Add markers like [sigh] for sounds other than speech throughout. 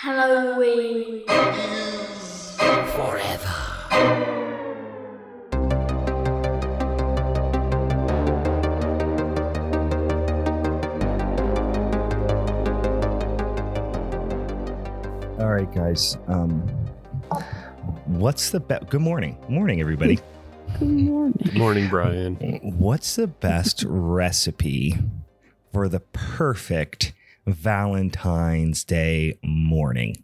Halloween. Is forever. All right, guys. Um, what's the best? Good morning, morning, everybody. [laughs] Good morning. Good morning, Brian. What's the best [laughs] recipe for the perfect Valentine's Day morning?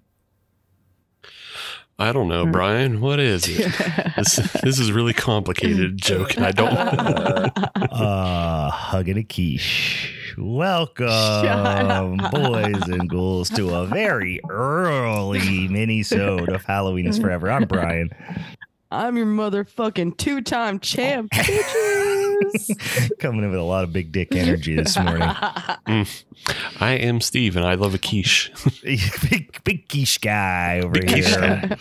I don't know, Brian. What is it? [laughs] This, this is really complicated [laughs] joke, and I don't. [laughs] Uh, hugging a quiche. Welcome, boys and ghouls, to a very early mini-sode of Halloween is Forever. I'm Brian. I'm your motherfucking two-time champ, bitches. [laughs] Coming in with a lot of big dick energy this morning. [laughs] I am Steve, and I love a quiche. [laughs] big big quiche guy over Big quiche here.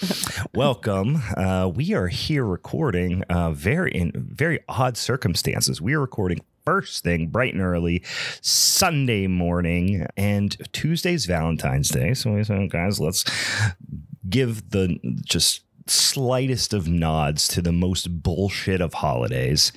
Welcome. Uh, we are here recording uh, very in very odd circumstances. We are recording first thing bright and early Sunday morning, and Tuesday's Valentine's Day. So we said, guys, let's give the just slightest of nods to the most bullshit of holidays.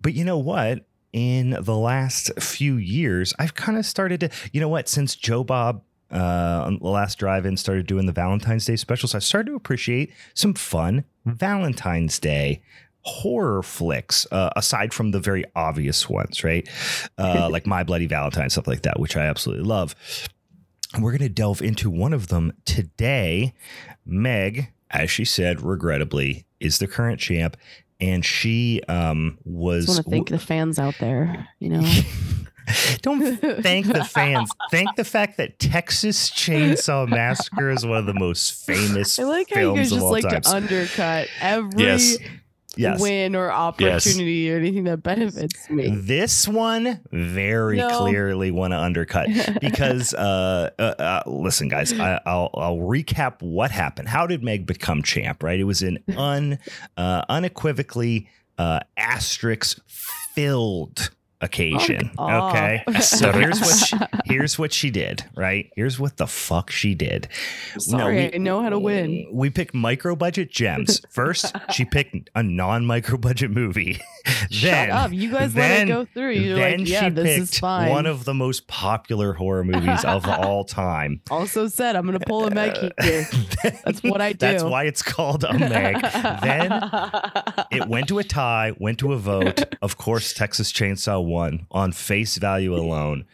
But you know what? In the last few years, I've kind of started to, you know what, since Joe Bob uh, on the last drive-in started doing the Valentine's Day specials, I started to appreciate some fun Valentine's Day horror flicks, uh, aside from the very obvious ones, right? Uh, [laughs] like My Bloody Valentine, stuff like that, which I absolutely love. We're going to delve into one of them today. Meg, as she said, regrettably, is the current champ. And she um, was. Just want to thank the fans out there. You know, [laughs] Don't thank the fans. [laughs] thank the fact that Texas Chainsaw Massacre is one of the most famous I like how you guys just like time. to undercut every Yes. Yes. win or opportunity or anything that benefits me. This one very No. clearly want to undercut [laughs] because uh, uh, uh, listen, guys, I, I'll I'll recap what happened. How did Meg become champ? Right, it was an [laughs] un uh, unequivocally uh, asterisk filled occasion. Fuck off. Okay, [laughs] so here's what she, [laughs] here's what she did. Right, here's what the fuck she did. Sorry, I know how to win. We picked micro budget gems. [laughs] First, she picked a non micro budget movie. Shut up! You guys then- let it go through. You're then like, yeah, she this is picked fine. one of the most popular horror movies of all time. also said, I'm gonna pull a Meg here. That's what I do. That's why it's called a Meg. then it went to a tie, went to a vote. Of course, Texas Chainsaw won on face value alone.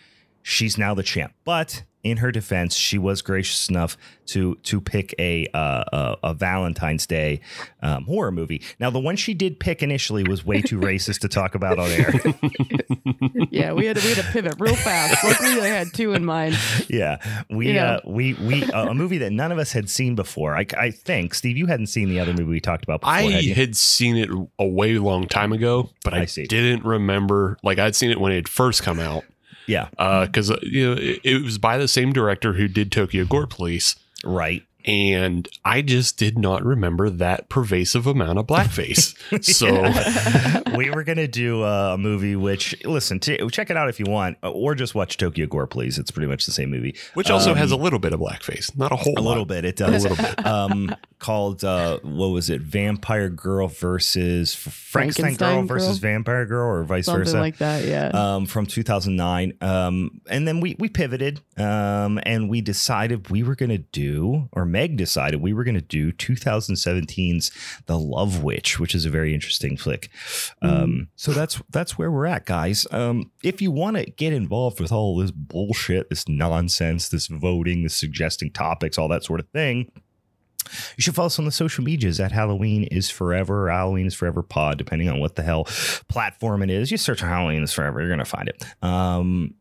She's now the champ. But in her defense, she was gracious enough to to pick a uh, a, a Valentine's Day um, horror movie. Now, the one she did pick initially was way too racist to talk about on air. [laughs] yeah, we had to, we had to pivot real fast. Luckily, I had two in mind. yeah, we You know. uh, we we uh, a movie that none of us had seen before. I, I think Steve, you hadn't seen the other movie we talked about before. I had had seen it a way long time ago, but I, I see. didn't remember. Like I'd seen it when it had first come out, yeah, because uh, you know it, it was by the same director who did Tokyo Gore Police, right. and I just did not remember that pervasive amount of blackface. [laughs] so we were gonna do uh, a movie which listen to check it out if you want, or just watch Tokyo Gore, please. It's pretty much the same movie. which also Um, has a little bit of blackface, not a whole a lot. little bit. It does a little bit. Um, called uh, what was it? Vampire Girl versus Frankenstein, Girl versus Girl? Vampire Girl, or vice Something versa. like that. Yeah. um, from 2009. Um, and then we we pivoted um, and we decided we were going to do, or Meg decided we were going to do 2017's The Love Witch, which is a very interesting flick. Um, so that's that's where we're at, guys. Um, if you want to get involved with all this bullshit, this nonsense, this voting, this suggesting topics, all that sort of thing. You should follow us on the social medias at Halloween is Forever Halloween is Forever Pod, depending on what the hell platform it is. You search Halloween is Forever, you're going to find it. Um,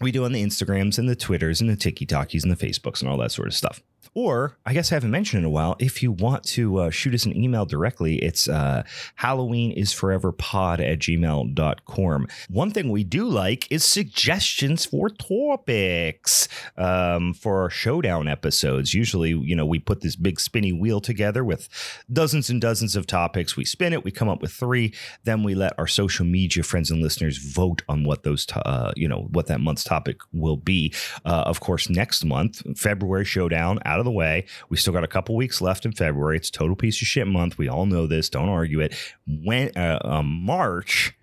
we do on the Instagrams and the Twitters and the TikTokies and the Facebooks and all that sort of stuff. Or, I guess I haven't mentioned in a while, if you want to uh, shoot us an email directly, it's uh, Halloween is Forever Pod at gmail.com. One thing we do like is suggestions for topics um, for our showdown episodes. Usually, you know, we put this big spinny wheel together with dozens and dozens of topics. We spin it, we come up with three, then we let our social media friends and listeners vote on what those, to- uh, you know, what that month's topic will be. Uh, of course, next month, February showdown out out of the way. We still got a couple weeks left in February. It's total piece of shit month. We all know this. Don't argue it. When uh, uh, March,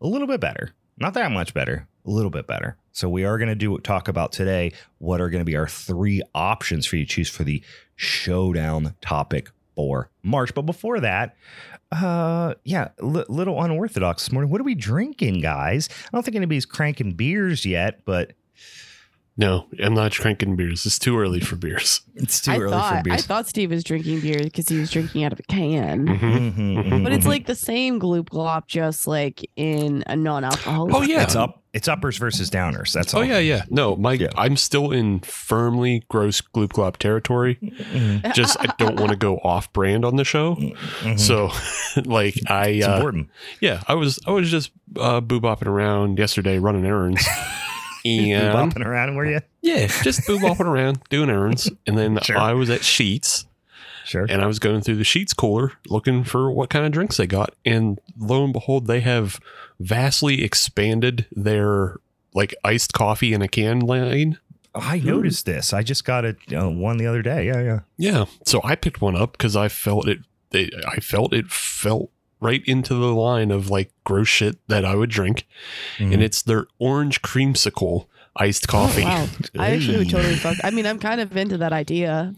a little bit better. Not that much better. A little bit better. So we are going to do talk about today what are going to be our three options for you to choose for the showdown topic for March. But before that, uh, yeah, li- little unorthodox this morning. What are we drinking, guys? I don't think anybody's cranking beers yet, but No, I'm not drinking beers. It's too early for beers. it's too I early thought for beers. I thought Steve was drinking beer because he was drinking out of a can. Mhm. Mhm, mhm, But it's like the same gloop glop, just like in a non-alcoholic. Oh, yeah. it's up. It's uppers versus downers. That's all. Oh yeah, yeah. No, my Yeah. I'm still in firmly gross gloop glop territory. Mhm, Just I don't want to go off brand on the show. So, [laughs] like I, it's uh, important. yeah, I was I was just uh, boo bopping around yesterday running errands, You [laughs] and bopping around, were you? yeah, just boo bopping [laughs] around doing errands, and then Sure. I was at Sheetz, Sure. and I was going through the Sheetz cooler looking for what kind of drinks they got, and lo and behold, they have vastly expanded their like iced coffee in a can line. I noticed this. I just got it uh, one the other day. Yeah, yeah. Yeah, so I picked one up because I felt it, it. I felt it felt right into the line of like gross shit that I would drink, Mm-hmm. and it's their orange creamsicle iced coffee. Oh, wow. I actually would totally fuck. I mean, I'm kind of into that idea.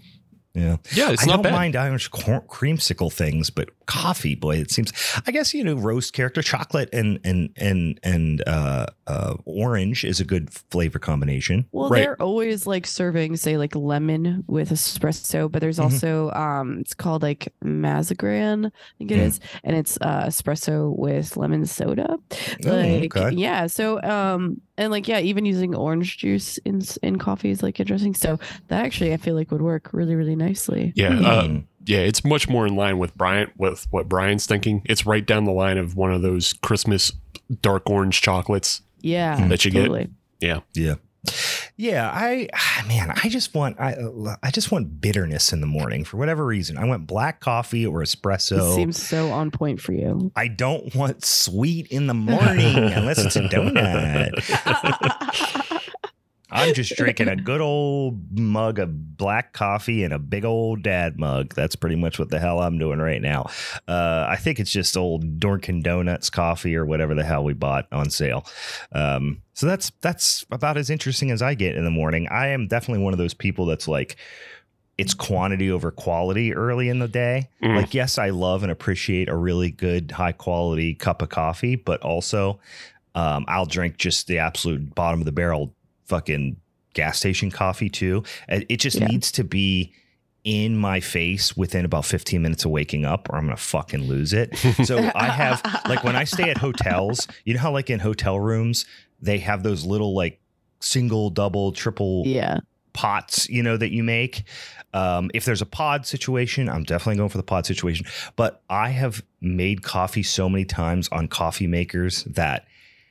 Yeah. Yeah, it's I not don't bad. mind Irish cor- creamsicle things, but coffee, boy, it seems. I guess you know, roast character, chocolate, and and and and uh, uh, orange is a good flavor combination. Well, Right. they're always like serving, say, like lemon with espresso, but there's Mhm. also um, it's called like Mazagran, I think it Mm. is, and it's uh, espresso with lemon soda. Oh, okay. yeah. So, um, and like, yeah, even using orange juice in in coffee is like interesting. So that actually, I feel like would work really, really nicely. Yeah, uh, Mm. yeah, it's much more in line with Brian with what Brian's thinking. It's right down the line of one of those Christmas dark orange chocolates. Yeah, That you get. yeah Yeah. Yeah, I [sighs] man, I just want I uh, I just want bitterness in the morning for whatever reason. I want black coffee or espresso. It espresso. seems so on point for you. I don't want sweet in the morning unless it's a donut. [laughs] [laughs] I'm just drinking a good old mug of black coffee and a big old dad mug. That's pretty much what the hell I'm doing right now. Uh, I think it's just old Dorkin Donuts coffee or whatever the hell we bought on sale. Um, so that's that's about as interesting as I get in the morning. I am definitely one of those people that's like it's quantity over quality early in the day. Mm. Like, yes, I love and appreciate a really good, high quality cup of coffee, but also um, I'll drink just the absolute bottom of the barrel fucking gas station coffee too. It it just Yeah. needs to be in my face within about 15 minutes of waking up or I'm going to fucking lose it. So [laughs] I have like when I stay at hotels, you know how like in hotel rooms they have those little like single, double, triple Yeah. pots, you know, that you make. Um, if there's a pod situation, I'm definitely going for the pod situation. But I have made coffee so many times on coffee makers that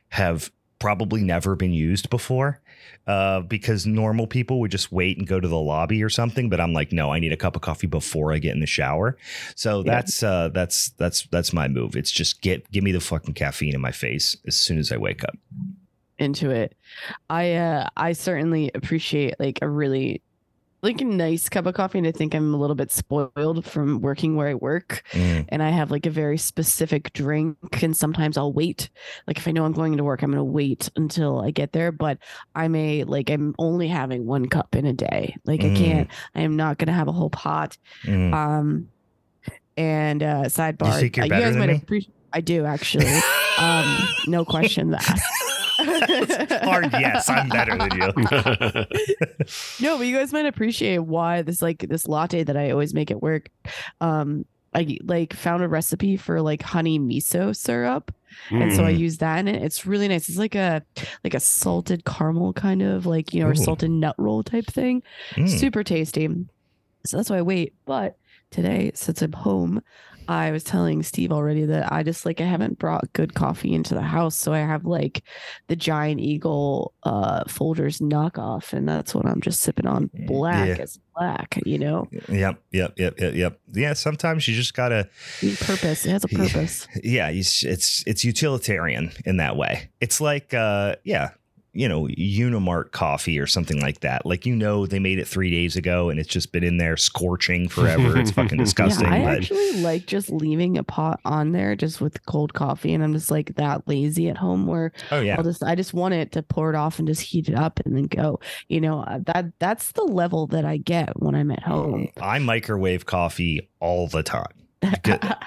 have probably never been used before. Uh, because normal people would just wait and go to the lobby or something, but I'm like, no, I need a cup of coffee before I get in the shower. So Yeah. that's uh, that's that's that's my move. It's just get give me the fucking caffeine in my face as soon as I wake up. into it. I uh I certainly appreciate like a really like a nice cup of coffee and I think I'm a little bit spoiled from working where I work Mm, and I have like a very specific drink and sometimes I'll wait. Like if I know I'm going to work, I'm going to wait until I get there, but I may like I'm only having one cup in a day. Like I Mm. can't I am not going to have a whole pot. mm. Um and uh sidebar you're uh, you guys might appreciate I do actually. um no [laughs] question that. [laughs] Hard yes, I'm better than you. [laughs] No, but you guys might appreciate why this like this latte that I always make at work. Um, I like found a recipe for like honey miso syrup, and so I Mm. use that and it. It's really nice. It's like a like a salted caramel kind of like you know or salted nut roll type thing. Mm. Super tasty. So that's why I wait. But today, since I'm home, I was telling Steve already that I just like I haven't brought good coffee into the house, so I have like the Giant Eagle uh Folgers knockoff, and that's what I'm just sipping on. Black Yeah. as black, you know. Yep, yep, yep, yep, yep. Yeah, sometimes you just gotta. Need purpose. It has a purpose. Yeah, it's it's it's utilitarian in that way. It's like, uh, yeah, you know, Unimart coffee or something like that. Like you know, they made it three days ago and it's just been in there scorching forever. It's fucking [laughs] disgusting. Yeah, I but actually like just leaving a pot on there just with cold coffee, and I'm just like that lazy at home where oh yeah, I'll just I just want it to pour it off and just heat it up and then go. You know uh, that that's the level that I get when I'm at home. I microwave coffee all the time. [laughs]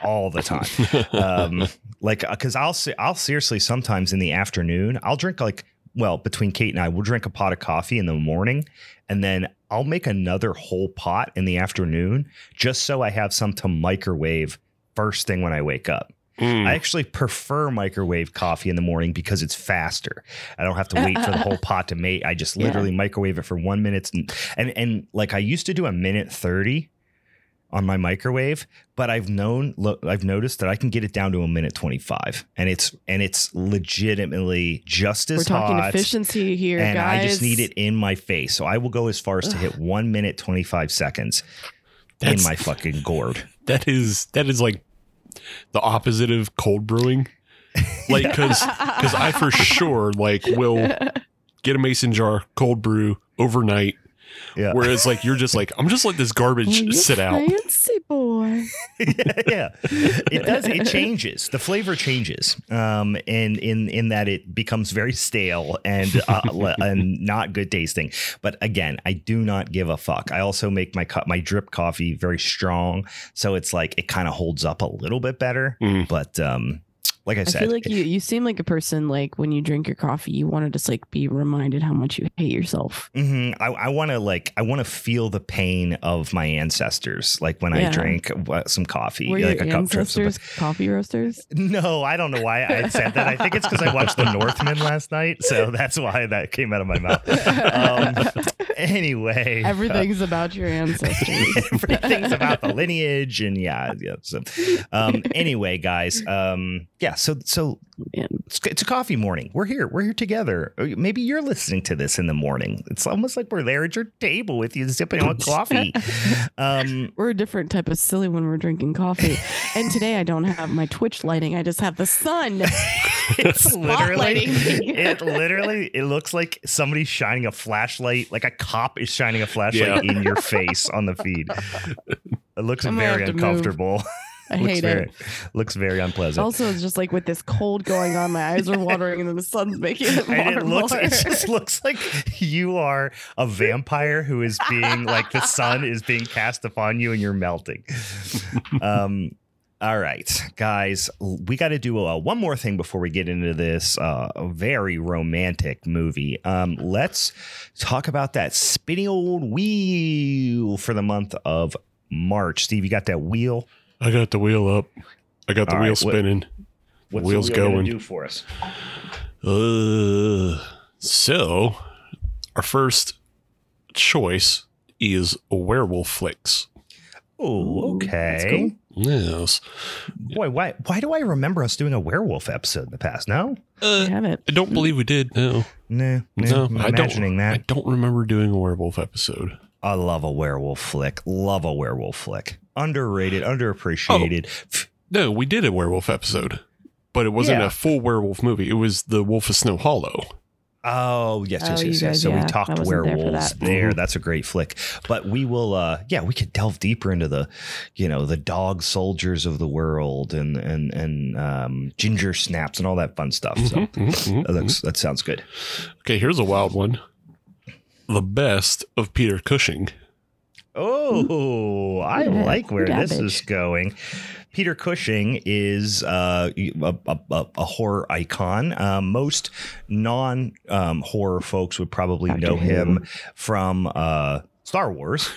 All the time. um like because i'll se- i'll seriously sometimes in the afternoon i'll drink like well between kate and i we'll drink a pot of coffee in the morning and then i'll make another whole pot in the afternoon just so i have some to microwave first thing when i wake up Mm. i actually prefer microwave coffee in the morning because it's faster i don't have to wait for the whole [laughs] pot to make i just Yeah. literally microwave it for one minute and, and and like i used to do a minute 30 on my microwave, but I've known look I've noticed that I can get it down to a minute 25 and it's and it's legitimately just as We're talking hot efficiency here, and guys. I just need it in my face. So I will go as far as to hit 1 minute 25 seconds That's- in my fucking gourd. that is that is like the opposite of cold brewing. Like [laughs] because because I for sure like will [laughs] get a mason jar cold brew overnight. Yeah. Whereas like you're just like I'm just let this garbage Oh, you sit out. Fancy boy. [laughs] yeah, it does. It changes. The flavor changes, um, and in in that it becomes very stale and uh, and not good tasting. But again, I do not give a fuck. I also make my co- my drip coffee very strong, so it's like it kind of holds up a little bit better. Mm. But um, like I said, I feel like you you seem like a person like when you drink your coffee, you want to just like be reminded how much you hate yourself. Mhm. I, I want to like I want to feel the pain of my ancestors, like when I drink uh, some coffee, Were like your a cup ancestors coffee roasters? No, I don't know why I said that. I think it's because I watched The Northman last night, so [laughs] that's why that came out of my mouth. Um, anyway, Everything's about your ancestors. [laughs] everything's about the lineage, and yeah, yeah. So, um, anyway, guys, um, yeah. So, so Man. it's, it's a coffee morning. We're here. We're here together. Or Maybe you're listening to this in the morning. It's almost like we're there at your table with you, sipping on coffee. [laughs] Um, We're a different type of silly when we're drinking coffee. and today I don't have my Twitch lighting. I just have the sun. [laughs] it's literally it literally it looks like somebody's shining a flashlight like a cop is shining a flashlight in your face on the feed it looks I'm very have to move. uncomfortable I hate very it. looks very unpleasant. Also, it's just like with this cold going on, my eyes are watering, and then the sun's making it more [laughs] and it looks more. it just looks like you are a vampire who is being like the sun is being cast upon you and you're melting. Um all right guys we got to do uh, one more thing before we get into this uh, very romantic movie. Um let's talk about that spinny old wheel for the month of march. Steve you got that wheel I got the wheel up. I got the All wheel right, what- spinning. what's Wheel's the wheel gonna do for us Uh, so our first choice is werewolf flicks. oh Ooh, that's okay cool. Yes. boy why why do i remember us doing a werewolf episode in the past no I Uh, have it. I don't believe we did. No. no No, I'm I imagining don't. I don't remember doing a werewolf episode. I love a werewolf flick. Love a werewolf flick. Underrated, underappreciated. F- No, we did a werewolf episode, but it wasn't Yeah. a full werewolf movie. It was the Wolf of Snow Hollow. Oh, yes, yes, Oh, yes, yes. guys, So yeah, we talked wasn't there werewolves that. there. Mhm. That's a great flick. But we will uh yeah, we could delve deeper into the, you know, the dog soldiers of the world and and and um ginger snaps and all that fun stuff. So Mhm, mhm, mhm, that, looks, that sounds good. Okay, here's a wild one. The best of Peter Cushing. Oh, I like where this is going. Peter Cushing is uh, a, a, a, a horror icon. Um, most non um, horror folks would probably Doctor know Who. him from uh, Star Wars.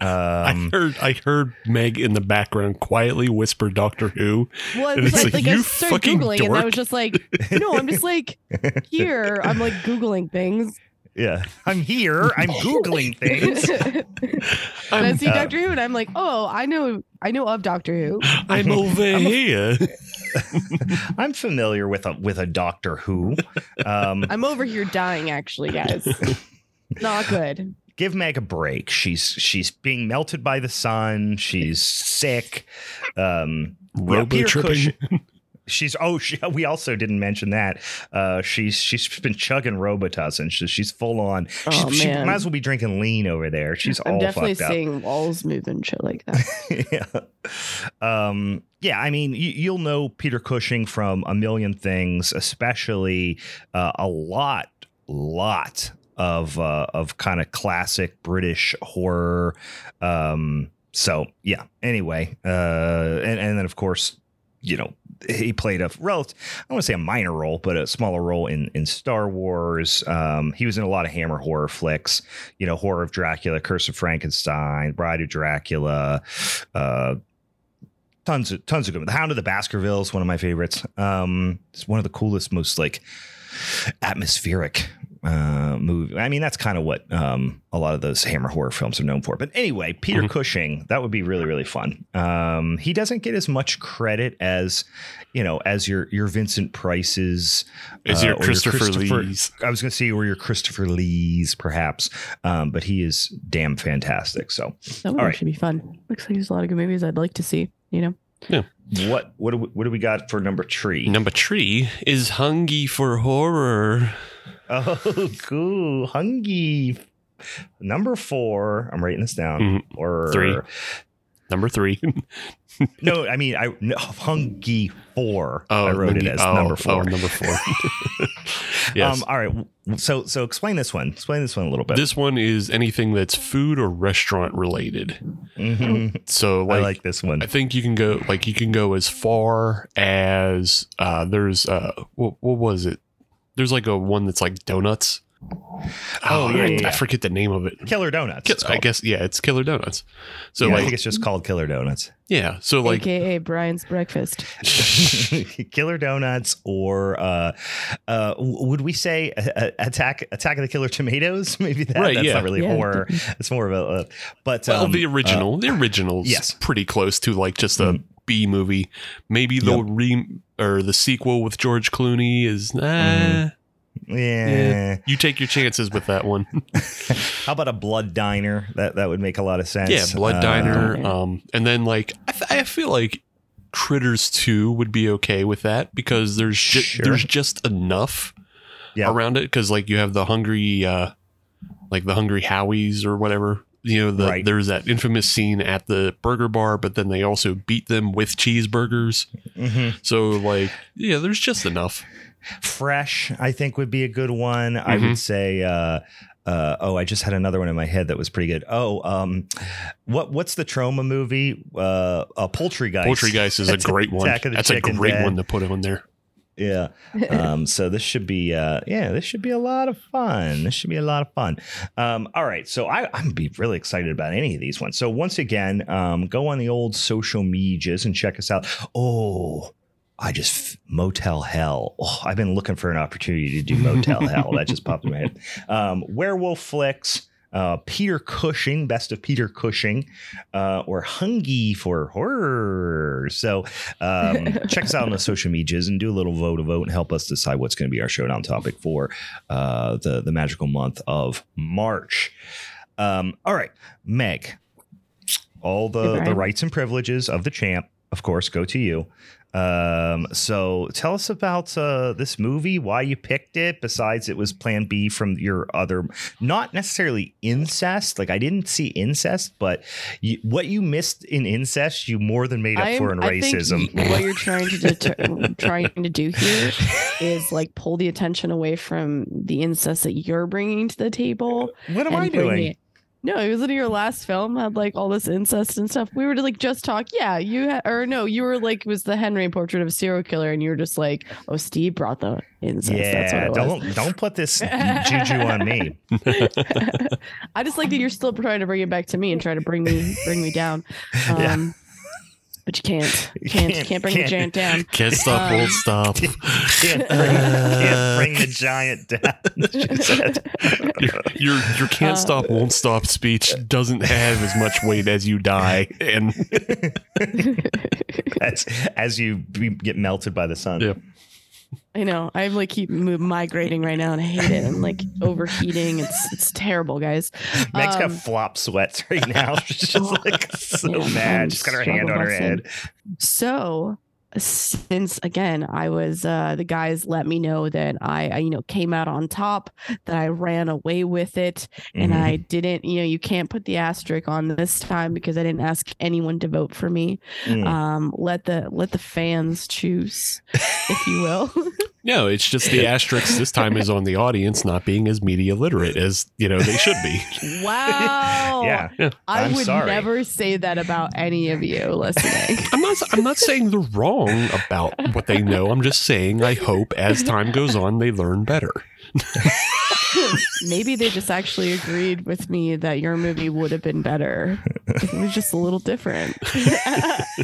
I Um, heard I heard Meg in the background quietly whisper Doctor Who. Well, it was it's like, like, like I you started fucking googling, and I was just like, no, I'm just like [laughs] here. I'm like googling things. Yeah, [laughs] I'm here. I'm googling things. [laughs] and I see uh, Doctor Who, and I'm like, oh, I know, I know of Doctor Who. [laughs] I'm over here. I'm familiar with a with a Doctor Who. Um, I'm over here dying, actually, guys. Not good. give Meg a break. She's she's being melted by the sun. She's sick. Um, Robo Peter tripping. Cushing- She's oh she, [laughs] we also didn't mention that uh, she's she's been chugging Robitussin. She's she's full on. She's, Oh, she might as well be drinking lean over there. She's I'm all definitely fucked up. seeing walls move and shit like that. [laughs] yeah. Um, yeah, I mean, you, you'll know Peter Cushing from a million things, especially uh, a lot, lot of uh, of kind of classic British horror. Um, so yeah. Anyway, uh, and and then of course, you know, he played a relative, I want to say a minor role, but a smaller role in in Star Wars. Um, he was in a lot of Hammer horror flicks, you know, Horror of Dracula, Curse of Frankenstein, Bride of Dracula, uh, tons of tons of good. The Hound of the Baskervilles, one of my favorites. Um, it's one of the coolest, most like atmospheric uh movie. I mean, that's kind of what um a lot of those Hammer horror films are known for. But anyway, Peter Mhm. Cushing, that would be really really fun. Um, he doesn't get as much credit as you know as your your Vincent Price's Is uh, your or Christopher, Christopher- Lee's? I was going to say or your Christopher Lee's perhaps, um, but he is damn fantastic. So That would All right. actually be fun. Looks like there's a lot of good movies I'd like to see. You know, Yeah. what what do we, what do we got for number three? Number three is Hungry for Horror. [laughs] Oh, cool. Hungy. Number four. I'm writing this down. Mhm. Or Three. Number three. [laughs] No, I mean I no, Hungy four. Oh, I wrote it as oh, number oh, four. number four. [laughs] yes. Um, all right. So so explain this one. Explain this one a little bit. this one is anything that's food or restaurant related. Mhm. So I like, like this one. I think you can go like you can go as far as uh there's uh what, what was it? There's like a one that's like donuts. Oh, yeah, I, yeah, I forget the name of it. Killer Donuts. it's I guess yeah, it's Killer Donuts. So Yeah, I think it's just called Killer Donuts. yeah, so like AKA Brian's breakfast. [laughs] Killer Donuts, or uh, uh, would we say uh, uh, Attack Attack of the Killer Tomatoes? [laughs] Maybe that. Right, That's yeah. not really Yeah. horror. It's more of a. Uh, but well, um, the original, the original's yes. pretty close to like just a Mhm. B movie. Maybe the Yep. re or the sequel with George Clooney is nah. Mhm. yeah. You take your chances with that one. [laughs] How about a Blood Diner? That that would make a lot of sense. yeah, Blood Uh, Diner. Diner. Um, and then like I, th- I feel like Critters Two would be okay with that because there's ju- Sure. there's just enough Yeah. around it because like you have the hungry, uh, like the hungry Howies or whatever. You know, the, Right. there's that infamous scene at the burger bar, but then they also beat them with cheeseburgers. mhm. So like, yeah, there's just enough. Fresh, I think would be a good one. I Mhm. would say. Uh, uh, oh, I just had another one in my head that was pretty good. Oh, um, what what's the Troma movie? Uh, uh Poultrygeist. Poultry Guys is a great one. Attack of the That's a great Dead. one to put on there. Yeah. Um, so this should be uh yeah, this should be a lot of fun. This should be a lot of fun. Um, all right. So I, I'm gonna be really excited about any of these ones. So once again, um, go on the old social medias and check us out. Oh, I just Motel Hell. Oh, I've been looking for an opportunity to do Motel Hell. That just popped in my head. [laughs] Um, Werewolf Flicks. Uh, Peter Cushing, best of Peter Cushing, uh, or Hungy for horror. So um, [laughs] check us out on the social medias and do a little vote a vote and help us decide what's going to be our showdown topic for uh, the the magical month of March. Um, all right, Meg, all the the rights and privileges of the champ, of course, go to you. Um, so tell us about uh, this movie, why you picked it. Besides, it was Plan B from your other, not necessarily incest. Like I didn't see incest, but you, what you missed in incest, you more than made up I'm- for in I think racism. what you're trying to [laughs] deter- trying to do here is like pull the attention away from the incest that you're bringing to the table. what am I doing? No, it was in your last film had like all this incest and stuff. We were to like just talk. Yeah, you had, or no, you were like it was the Henry portrait of a serial killer, and you were just like, oh, Steve brought the incest. That's what Yeah, it was. don't don't put this [laughs] juju on me. [laughs] I just like that you're still trying to bring it back to me and try to bring me bring me down. [laughs] Um, Yeah. But [laughs] you can't. You Can't can't- can't, bring can't. the giant down. [laughs] Can't stop, Um, won't stop. [laughs] Can't bring, can't bring the giant down. she said. your, your your can't Uh, stop won't stop speech doesn't have as much weight as you die and as as you be- get melted by the sun. Yeah. I know. I like keep migrating right now, and I hate it. I'm like overheating. It's it's terrible, guys. Meg's got Um, flop sweats right now. [laughs] She's just like so [laughs] Yeah, mad. She's got her hand on her head. So since again I was uh the guys let me know that I, I you know came out on top that I ran away with it and Mhm. I didn't you know you can't put the asterisk on this time because I didn't ask anyone to vote for me Mm. um let the let the fans choose if you will [laughs] No, it's just the [laughs] asterisk this time is on the audience not being as media literate as you know they should be. [laughs] wow yeah. I I'm would sorry. never say that about any of you listening [laughs] I'm not. I'm not saying they're wrong about what they know. I'm just saying I hope as time goes on they learn better. [laughs] maybe they just actually agreed with me that your movie would have been better it was just a little different. [laughs]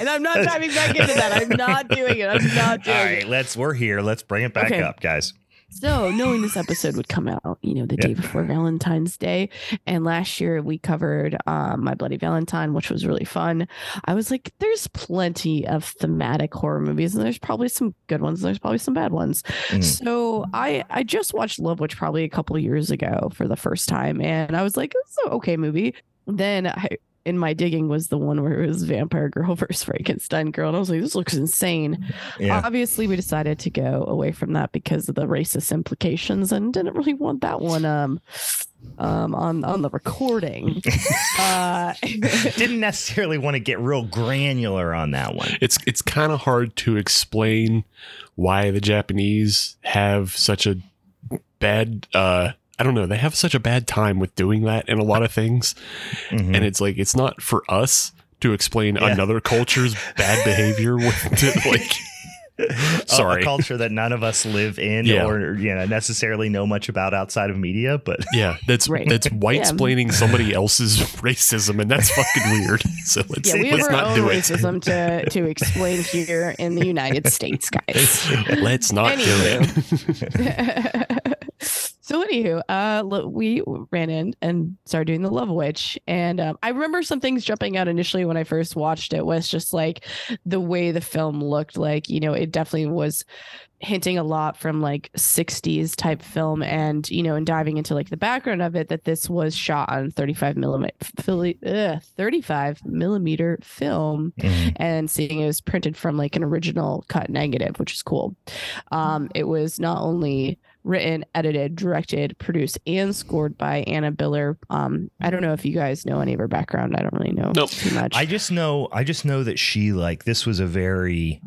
and I'm not diving back into that. I'm not doing it. I'm not doing All it. right, let's. We're here. Let's bring it back Okay. up, guys. So, knowing this episode would come out, you know, the Yeah. day before Valentine's Day, and last year we covered um, My Bloody Valentine, which was really fun. I was like, there's plenty of thematic horror movies, and there's probably some good ones, and there's probably some bad ones. Mhm. So, I I just watched Love Witch probably a couple years ago for the first time, and I was like, it's an okay movie. Then I. In my digging was the one where it was Vampire Girl [laughs] versus Frankenstein Girl, and I was like, "This looks insane." Yeah. Obviously, we decided to go away from that because of the racist implications, and didn't really want that one um, um, on on the recording. [laughs] uh, [laughs] Didn't necessarily want to get real granular on that one. It's it's kind of hard to explain why the Japanese have such a bad. uh I don't know. They have such a bad time with doing that in a lot of things, Mhm. and it's like it's not for us to explain Yeah. another culture's bad behavior with [laughs] to, like Sorry. a culture that none of us live in Yeah. or you know necessarily know much about outside of media, but [laughs] Yeah, that's Right. that's [laughs] white explaining somebody else's racism, and that's fucking weird. So let's, yeah, we have let's our not own do it. racism to to explain here in the United States, guys. Let's not do it. So anywho, uh, we ran in and started doing the Love Witch, and um, I remember some things jumping out initially when I first watched it was just like the way the film looked like. You know, it definitely was hinting a lot from like 60s type film and you know and diving into like the background of it that this was shot on 35 millimeter 35 millimeter film Mhm. and seeing it was printed from like an original cut negative, which is cool. Um, it was not only written, edited, directed, produced, and scored by Anna Biller. Um, I don't know if you guys know any of her background. I don't really know Nope. too much. I just know I just know that she like this was a very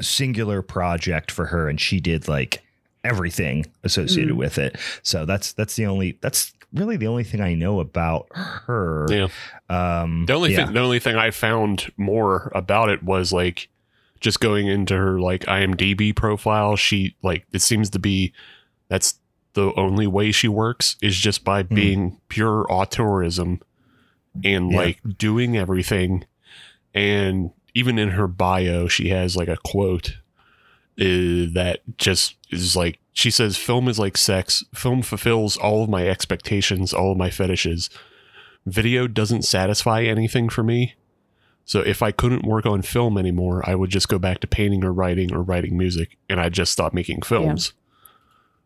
singular project for her and she did like everything associated Mm. with it. So that's that's the only that's really the only thing I know about her. Yeah. Um The only yeah. thing, the only thing I found more about it was like just going into her like IMDb profile. She like it seems to be that's the only way she works is just by Hmm. being pure auteurism and Yeah. like doing everything. And even in her bio, she has like a quote uh, that just is like she says, "Film is like sex. Film fulfills all of my expectations, all of my fetishes." video doesn't satisfy anything for me. So if I couldn't work on film anymore, I would just go back to painting or writing or writing music and I'd just stop making films.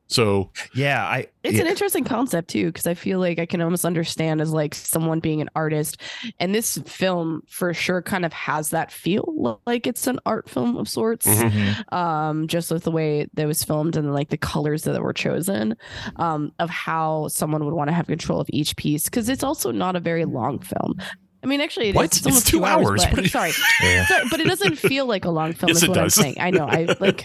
So Yeah, I it's yeah, an interesting concept too, because I feel like I can almost understand as like someone being an artist, and this film for sure kind of has that feel like it's an art film of sorts. Mhm. Mhm. um just with the way that it was filmed and like the colors that were chosen um of how someone would want to have control of each piece because it's also not a very long film i mean actually it is. What? it's It's almost two two hours, hours. but, you- sorry [laughs] Yeah. sorry but it doesn't feel like a long film Yes, is it what does. i'm saying i know i [laughs] like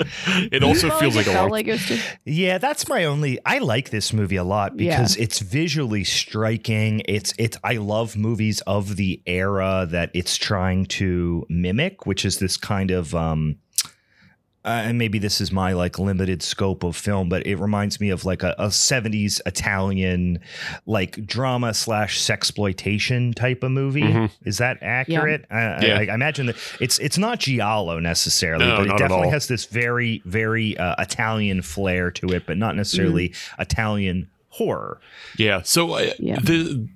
it also feels like like a long like just Yeah, that's my only I like this movie a lot Yeah. because it's visually striking. It's it's I love movies of the era that it's trying to mimic, which is this kind of um uh, and maybe this is my like limited scope of film, but it reminds me of like a, a 70s Italian like drama slash sexploitation type of movie. Mhm. Is that accurate? I, I- Yeah. I, I imagine that it's it's not giallo necessarily, No, but it definitely has this very very uh, Italian flair to it, but not necessarily Mm. Italian horror. Yeah. So uh, Yeah. the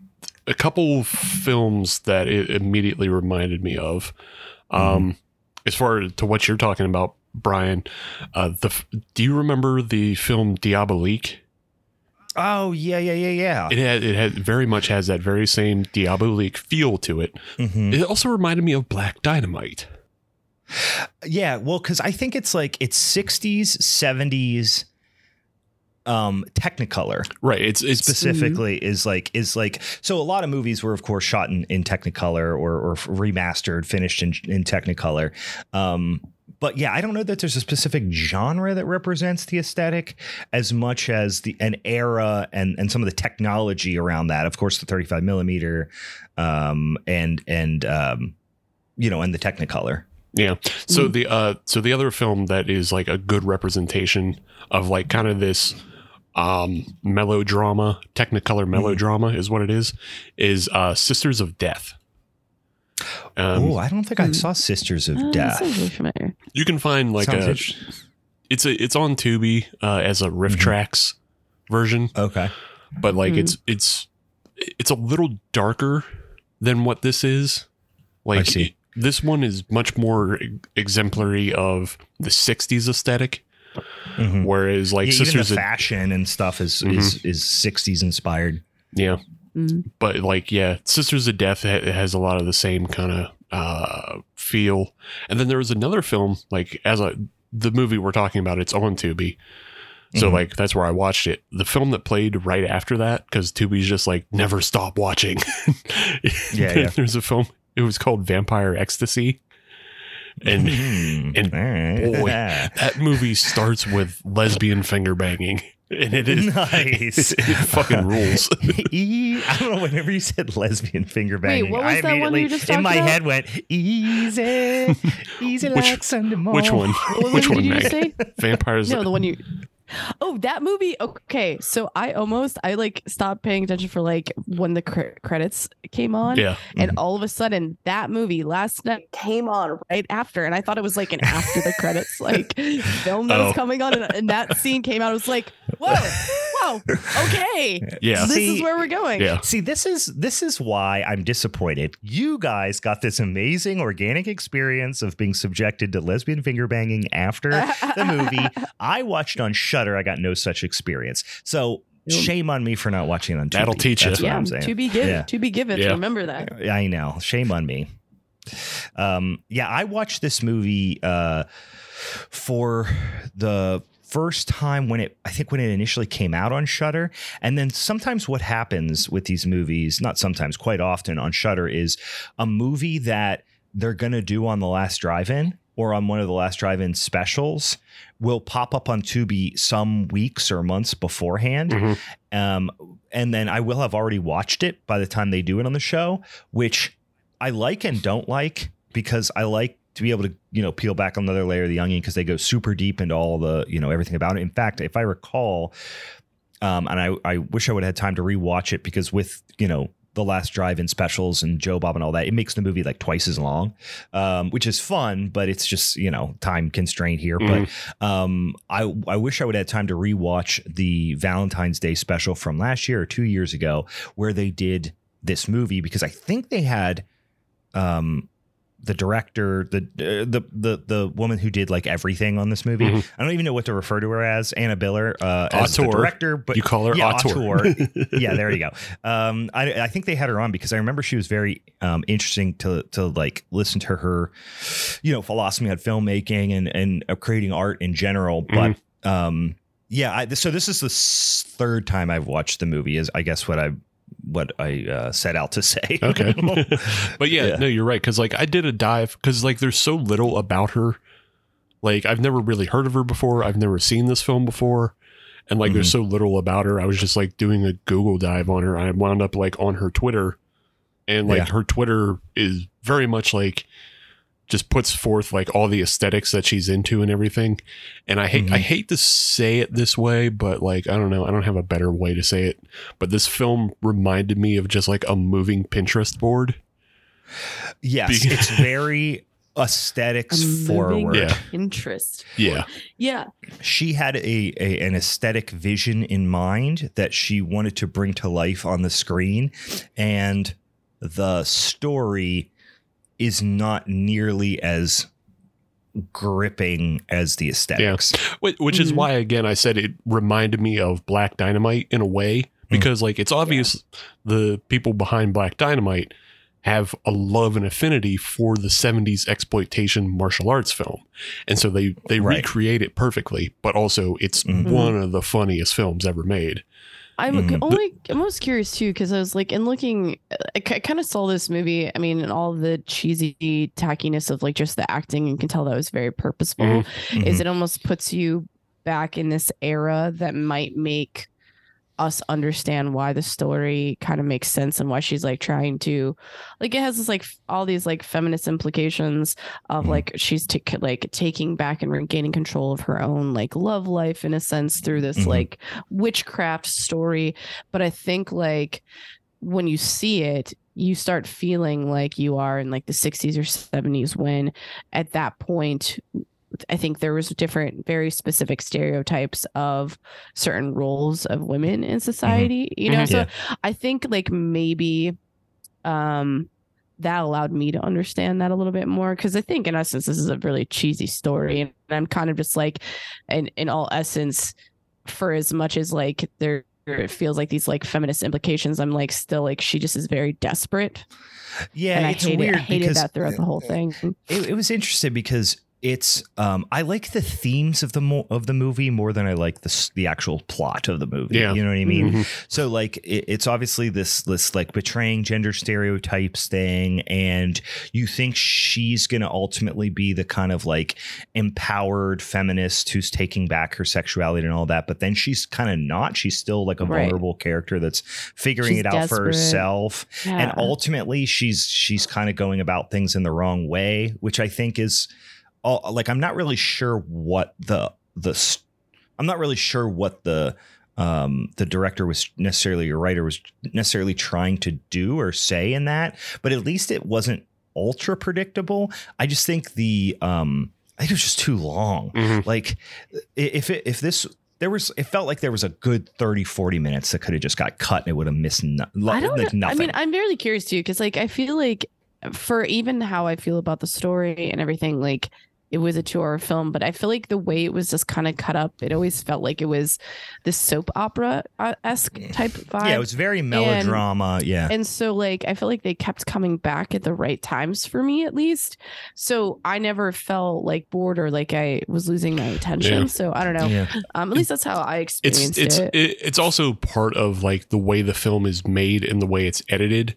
a couple films that it immediately reminded me of, um, as far to what you're talking about, Brian. Uh, the do you remember the film Diabolique? Oh yeah, yeah, yeah, yeah. It had it had very much has that very same Diabolique feel to it. Mhm. It also reminded me of Black Dynamite. Yeah, well, because I think it's like it's 60s, 70s, um, Technicolor Right. It's it's specifically is like is like so. A lot of movies were, of course, shot in, in Technicolor or or remastered, finished in in Technicolor. Um, but yeah, I don't know that there's a specific genre that represents the aesthetic as much as the an era and and some of the technology around that. Of course, the 35 millimeter, um, and and um, you know, and the Technicolor. Yeah. So the uh so the other film that is like a good representation of like kind of this um melodrama, technicolor melodrama is what it is, is uh Sisters of Death. Um oh, I don't think I hmm. saw Sisters of Uh, Death. sounds really familiar. you can find like Sounds a interesting. it's a it's on Tubi uh as a riff Mhm. tracks version, Okay. but like Hmm. it's it's it's a little darker than what this is. Like see. this one is much more exemplary of the 60s aesthetic Mhm. whereas like yeah, even Sisters the of fashion and stuff is Mhm. is is 60s inspired. yeah Mm. but like yeah sisters of death ha- has a lot of the same kind of uh feel and then there was another film like as a the movie we're talking about it's on tubi so Mhm. like that's where i watched it the film that played right after that because tubi's just like never stop watching [laughs] Yeah, yeah. there's a film it was called vampire ecstasy and Mhm. and All right. boy, [laughs] that movie starts with lesbian finger banging and it is nice. it, fucking rules [laughs] E- I don't know. Whenever you said lesbian finger banging, what was I that one you immediately just in talked my about? head went easy, easy [laughs] Which- like Sunday morning. which one What which movie one did you Meg? say? vampires No, the one you. Oh, that movie. Okay, so I almost I like stopped paying attention for like when the cre- credits came on, yeah and mm-hmm. all of a sudden that movie last night came on right after, and I thought it was like an after the credits like [laughs] film that Oh. was coming on, and, and that scene came out. I was like, whoa, [laughs] whoa, okay, yeah this See- is where we're going. yeah See, this is this is why I'm disappointed. You guys got this amazing organic experience of being subjected to lesbian finger banging after the [laughs] movie. I watched on Shudder. I got no such experience. So shame on me for not watching it on. That'll Tubi. teach you. That's what yeah, I'm saying. to be given, Yeah. to be given. Yeah. Remember that. I know. Shame on me. Um, yeah, I watched this movie uh, for the first time when it I think when it initially came out on Shudder and then sometimes what happens with these movies not sometimes quite often on Shudder is a movie that they're going to do on the last drive-in or on one of the last drive-in specials will pop up on Tubi some weeks or months beforehand Mhm. um, and then I will have already watched it by the time they do it on the show, which I like and don't like because I like to be able to, you know, peel back another layer of the onion because they go super deep into all the, you know, everything about it. In fact, if I recall, um, and I, I wish I would have had time to rewatch it because with, you know, the last drive-in specials and Joe Bob and all that, it makes the movie like twice as long, um, which is fun, but it's just you know time constraint here. Mhm. But um, I I wish I would have had time to rewatch the Valentine's Day special from last year or two years ago where they did this movie because I think they had um the director the uh, the the the woman who did like everything on this movie. Mhm. I don't even know what to refer to her as Anna Biller uh, as the director, but you call her yeah, auteur. auteur. [laughs] yeah, there you go. Um, I, I think they had her on because I remember she was very um, interesting to to like listen to her, you know, philosophy on filmmaking and and uh, creating art in general. But um, yeah, I, so this is the third time I've watched the movie. Is I guess what I what I uh, set out to say. [laughs] okay. But yeah, Yeah. no you're right because like i did a dive because like there's so little about her. Like i've never really heard of her before. I've never seen this film before. And like there's so little about her. I was just like doing a google dive on her. I wound up like on her twitter. And like Yeah. her twitter is very much like just puts forth like all the aesthetics that she's into and everything and i hate i Mhm. hate to say it this way but like i don't know i don't have a better way to say it but this film reminded me of just like a moving pinterest board yes, Be- it's [laughs] very aesthetics A forward. Yeah. Interest. yeah Yeah. she had a, a an aesthetic vision in mind that she wanted to bring to life on the screen and the story is not nearly as gripping as the aesthetics Wh- which is Mhm. why again i said it reminded me of black dynamite in a way because like it's obvious the people behind black dynamite have a love and affinity for the 70s exploitation martial arts film. And so they they Right. recreate it perfectly, but also it's Mhm. one of the funniest films ever made. I'm Mhm. only I'm most curious too because I was like in looking I, kind of saw this movie I mean and all the cheesy tackiness of like just the acting you can tell that was very purposeful Mhm. is Mhm. it almost puts you back in this era that might make us understand why the story kind of makes sense and why she's like trying to like it has this like f- all these like feminist implications of Mhm. like she's t- like taking back and regaining control of her own like love life in a sense through this Mhm. like witchcraft story but i think like when you see it you start feeling like you are in like the 60s or 70s when at that point I think there was different, very specific stereotypes of certain roles of women in society. You know, Mhm. so Yeah. I think like maybe um that allowed me to understand that a little bit more because I think in essence this is a really cheesy story, and I'm kind of just like, in in all essence, for as much as like there it feels like these like feminist implications, I'm like still like she just is very desperate, yeah, and I it's hated, weird I hated that throughout the whole thing. it, it was interesting because it's um I like the themes of the mo- of the movie more than I like the the actual plot of the movie. Yeah. You know what I mean? Mhm. So like it, it's obviously this this like betraying gender stereotypes thing, and you think she's gonna ultimately be the kind of like empowered feminist who's taking back her sexuality and all that, but then she's kind of not. She's still like a Right. vulnerable character that's figuring She's it out for desperate. herself and ultimately she's she's kind of going about things in the wrong way which i think is all like i'm not really sure what the the s- i'm not really sure what the um the director was necessarily or writer was necessarily trying to do or say in that but at least it wasn't ultra predictable. I just think the um i think it was just too long. Mhm. like if it, if this there was it felt like there was a good 30 40 minutes that could have just got cut and it would have missed no, I don't like nothing I mean, I'm really curious too, because like I feel like for even how I feel about the story and everything, like it was a two hour film, but I feel like the way it was just kind of cut up, it always felt like it was this soap opera esque type vibe. [laughs] yeah it was very melodrama yeah and so like I feel like they kept coming back at the right times for me at least. So I never felt like bored or like I was losing my attention. Yeah. So I don't know. yeah Um, at least that's how I experienced it's it. it, it's also part of like the way the film is made and the way it's edited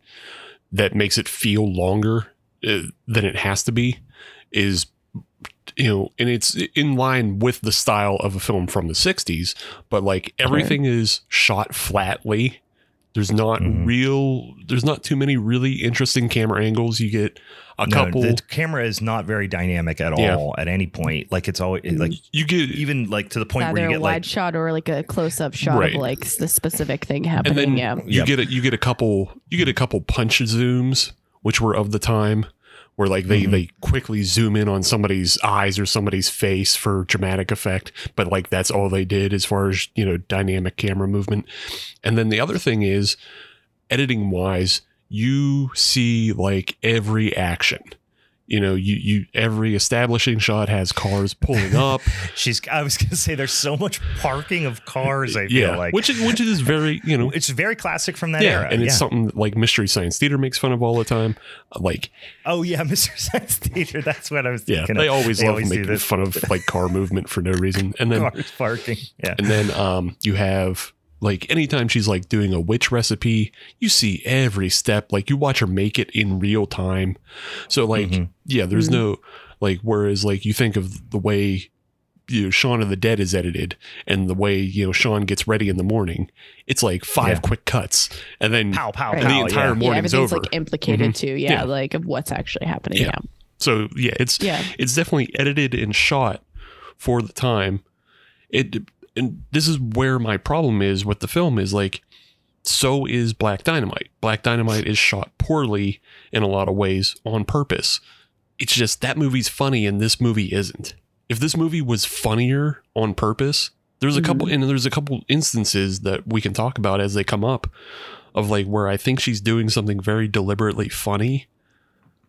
that makes it feel longer uh, than it has to be is you know and it's in line with the style of a film from the 60s but like everything is shot flatly there's not Mhm. real there's not too many really interesting camera angles you get a No, couple the camera is not very dynamic at Yeah. all at any point like it's always like you get even like to the point where you get a wide like shot or like a close up shot Right. of like the specific thing happening. and then yeah. you Yep. get a, you get a couple you get a couple punch zooms which were of the time where like they Mhm. they quickly zoom in on somebody's eyes or somebody's face for dramatic effect but like that's all they did as far as you know dynamic camera movement and then the other thing is editing wise you see like every action you know you you every establishing shot has cars pulling up [laughs] she's i was gonna say there's so much parking of cars i feel like which is which is very you know it's very classic from that yeah, era and it's yeah. something that, like Mystery Science Theater makes fun of all the time. Like, oh yeah [laughs] Mystery science theater that's what i was yeah, thinking they of. always They love always making fun of like car movement for no reason. And then, [laughs] cars parking yeah and then, um, you have like anytime she's like doing a witch recipe, you see every step. Like you watch her make it in real time. So like, Mhm. yeah, there's Mhm. no like. Whereas like you think of the way. You know, Shaun of the Dead is edited, and the way you know Sean gets ready in the morning, it's like five Yeah. quick cuts, and then pow pow Right. pow And the entire yeah. morning's yeah, everything's over. like implicated too. Yeah, Yeah. like of what's actually happening. Yeah. Yeah. so yeah, it's Yeah. it's definitely edited and shot for the time. It and this is where my problem is with the film is like so is Black Dynamite. Black Dynamite is shot poorly in a lot of ways on purpose. It's just that movie's funny and this movie isn't. If this movie was funnier on purpose, there's a couple and there's a couple instances that we can talk about as they come up of like where I think she's doing something very deliberately funny,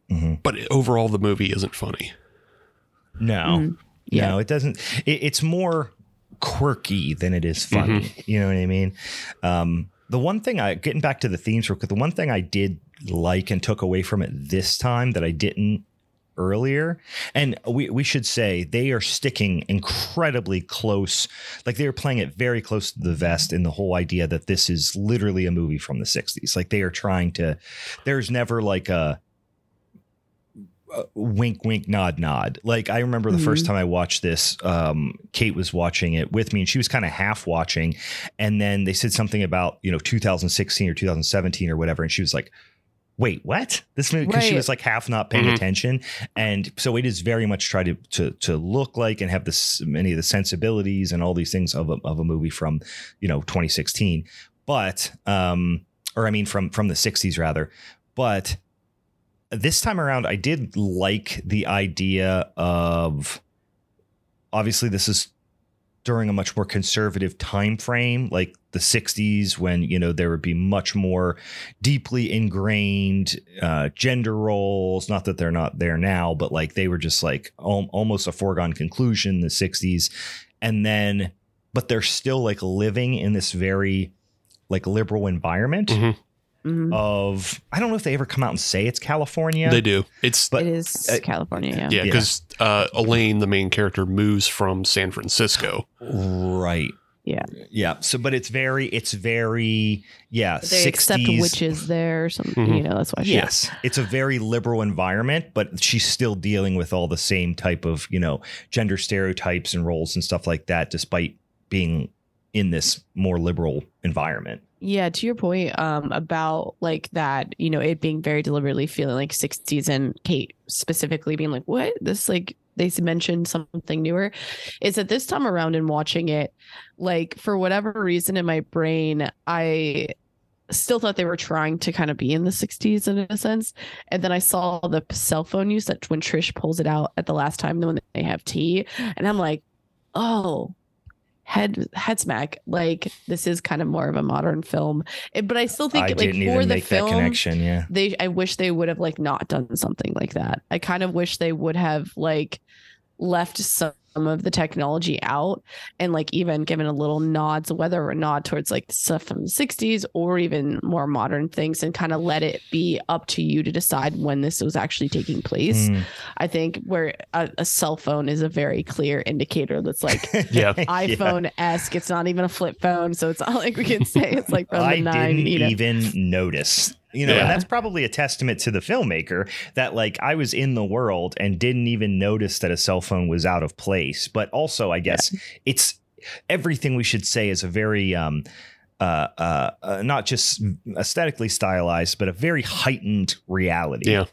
Mhm. but overall the movie isn't funny. no Mm. Yeah. No, it doesn't. It, it's more quirky than it is funny. You know what I mean? Um, the one thing I getting back to the themes real quick. The one thing I did like and took away from it this time that I didn't earlier. And we, we should say they are sticking incredibly close. Like they are playing it very close to the vest in the whole idea that this is literally a movie from the 60s. Like they are trying to, there's never like a, a wink, wink, nod, nod. Like I remember the Mhm. first time I watched this, um, Kate was watching it with me and she was kind of half watching. And then they said something about, you know, 2016 or 2017 or whatever. And she was like, wait, what? This movie, because she was like half not paying Mhm. attention. And so it is very much try to, to, to look like and have this many of the sensibilities and all these things of a, of a movie from, you know, 2016. But, um, or I mean, from, from the 60s rather. But this time around, I did like the idea of obviously this is during a much more conservative time frame like the 60s when you know there would be much more deeply ingrained uh, gender roles. Not that they're not there now but like they were just like al- almost a foregone conclusion in the 60s and then but they're still like living in this very like liberal environment. Mhm. Mhm. of i don't know if they ever come out and say it's california They do. It's But, it is uh, California. Yeah. yeah, because uh, Elaine, the main character, moves from San Francisco. Right. Yeah. Yeah. So, but it's very, it's very, yeah. They accept 60s. witches there. Or something. Mhm. You know, that's why. she- Yes, it's a very liberal environment, but she's still dealing with all the same type of, you know, gender stereotypes and roles and stuff like that, despite being in this more liberal environment. Yeah, to your point um, about like that, you know, it being very deliberately feeling like 60s and Kate specifically being like, what? This like they mentioned something newer. Is that this time around in watching it, like for whatever reason in my brain, I still thought they were trying to kind of be in the 60s in a sense. And then I saw the cell phone use that when Trish pulls it out at the last time the when they have tea. And I'm like, oh, head head smack. Like this is kind of more of a modern film. It- but I still think I like for the film, that connection. Yeah. they I wish they would have like not done something like that. I kind of wish they would have like left some of the technology out and like even given a little nods whether or nod towards like stuff from the 60s or even more modern things and kind of let it be up to you to decide when this was actually taking place Mm. i think where a, a cell phone is a very clear indicator that's like [laughs] Yeah. [laughs] iphone esque it's not even a flip phone so it's not like we can say it's like from [laughs] I the nine didn't you know even notice. You know, Yeah. and that's probably a testament to the filmmaker that like I was in the world and didn't even notice that a cell phone was out of place. But also, I guess it's everything we should say is a very um uh, uh, uh, not just aesthetically stylized, but a very heightened reality. Yeah.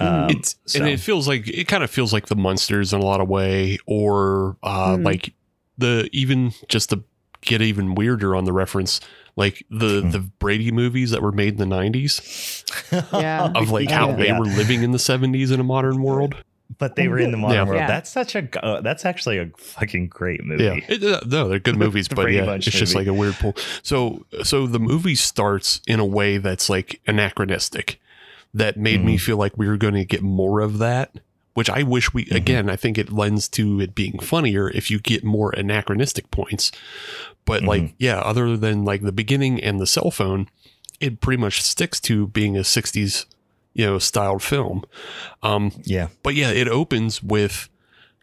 Um, it's so- and it feels like it kind of feels like the Munsters in a lot of way or uh Mhm. like the even just to get even weirder on the reference like the Hmm. the Brady movies that were made in the 90s [laughs] Yeah. of like [laughs] how Yeah. they were living in the 70s in a modern world. but they were in the modern Yeah. world. Yeah. That's such a uh, that's actually a fucking great movie. Yeah. It- uh, no, they're good [laughs] movies, but yeah, Bunch it's just like a weird pull. So so the movie starts in a way that's like anachronistic that made me Mhm. feel like we were going to get more of that, which I wish we Mhm. again, I think it lends to it being funnier if you get more anachronistic points. But like yeah, other than like the beginning and the cell phone, it pretty much sticks to being a 60s you know styled film. Um Yeah. but yeah, it opens with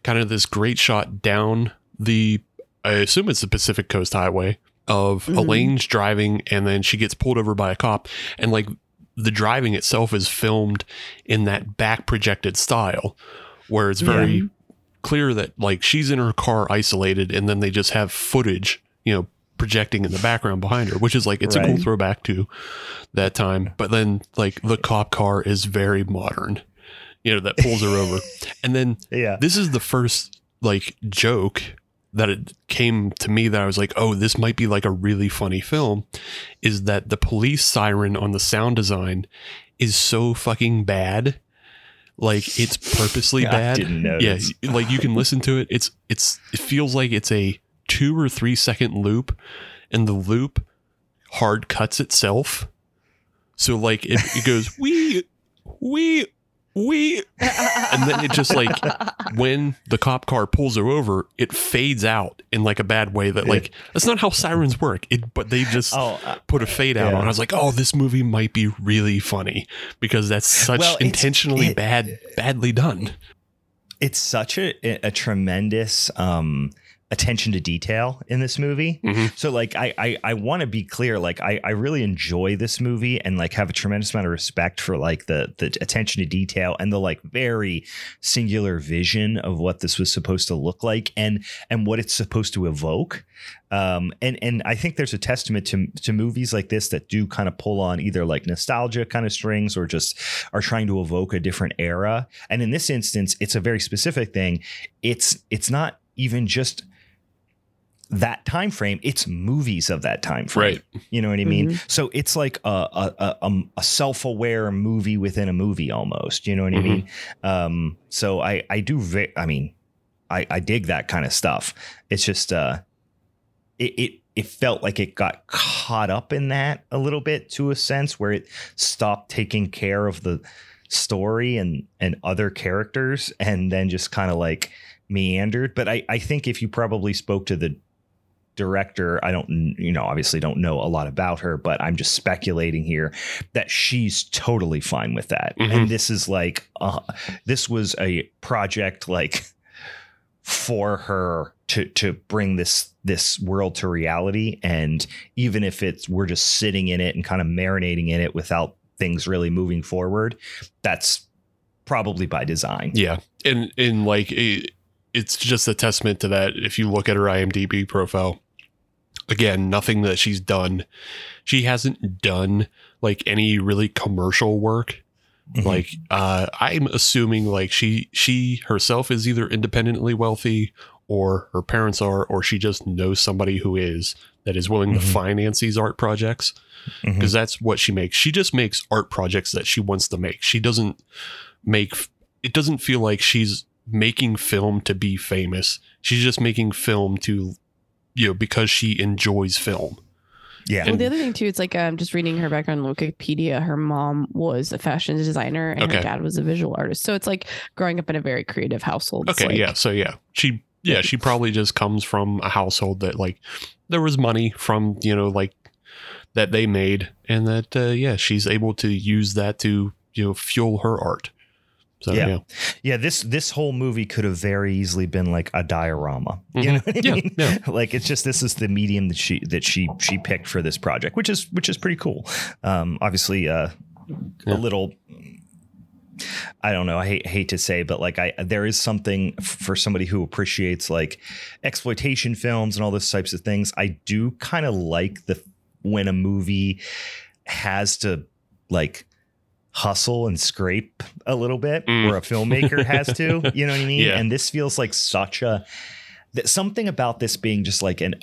kind of this great shot down the, I assume it's the Pacific Coast Highway of Mhm. Elaine's driving and then she gets pulled over by a cop. And like the driving itself is filmed in that back projected style where it's very Yeah. clear that like she's in her car isolated and then they just have footage, you know, projecting in the background behind her, which is like, it's a cool throwback to that time. But then like the cop car is very modern, you know, that pulls her over. [laughs] And then Yeah. this is the first like joke that it came to me that I was like, oh, this might be like a really funny film. Is that the police siren on the sound design is so fucking bad. Like it's [laughs] purposely I bad. Yeah, like you can listen to it. It's it's it feels like it's a two or three second loop, and the loop hard cuts itself. So like it, it goes [laughs] we we we and then it just like when the cop car pulls her over, it fades out in like a bad way that like that's not how sirens work. It but they just Oh, uh, put a fade out yeah. on. I was like, oh, this movie might be really funny because that's such Well, intentionally it- bad, badly done. it's such a, a tremendous um attention to detail in this movie. Mhm. so like i i, I want to be clear like I, I really enjoy this movie and like have a tremendous amount of respect for like the the attention to detail and the like very singular vision of what this was supposed to look like and and what it's supposed to evoke. Um and and i think there's a testament to to movies like this that do kind of pull on either like nostalgia kind of strings or just are trying to evoke a different era. And in this instance it's a very specific thing. It's it's not even just that time frame it's movies of that time frame. Right. you know what i mean? So it's like a a, a, um, a self-aware movie within a movie almost. You know what i mean? Um so i i do ve- i mean i i dig that kind of stuff. It's just uh it, it it felt like it got caught up in that a little bit to a sense where it stopped taking care of the story and and other characters and then just kind of like meandered. But i i think if you probably spoke to the director i don't you know obviously don't know a lot about her but i'm just speculating here that she's totally fine with that Mhm. and this is like uh, this was a project like for her to to bring this this world to reality and even if it's we're just sitting in it and kind of marinating in it without things really moving forward that's probably by design Yeah, and and like it, it's just a testament to that. If you look at her IMDb profile, again, nothing that she's done. She hasn't done like any really commercial work. Mhm. Like uh, I'm assuming like she she herself is either independently wealthy or her parents are, or she just knows somebody who is that is willing to Mhm. finance these art projects because that's what she makes. She just makes art projects that she wants to make. She doesn't make it doesn't feel like she's making film to be famous. She's just making film to you know because she enjoys film. yeah Well, the other thing too, it's like um, just reading her background on Wikipedia. Her mom was a fashion designer, and Okay. her dad was a visual artist. So it's like growing up in a very creative household. Okay, like- yeah. So yeah, she yeah, she probably just comes from a household that like there was money from, you know, like that they made and that uh, yeah, she's able to use that to, you know, fuel her art. So Yeah. yeah. yeah this this whole movie could have very easily been like a diorama you know what I Yeah, mean? yeah. [laughs] like it's just this is the medium that she that she she picked for this project which is which is pretty cool um obviously uh a little I don't know. I hate, hate to say, but like I, there is something for somebody who appreciates like exploitation films and all those types of things. I do kind of like the when a movie has to like hustle and scrape a little bit, Mm. or a filmmaker has to. [laughs] You know what I mean? Yeah. And this feels like such a that something about this being just like an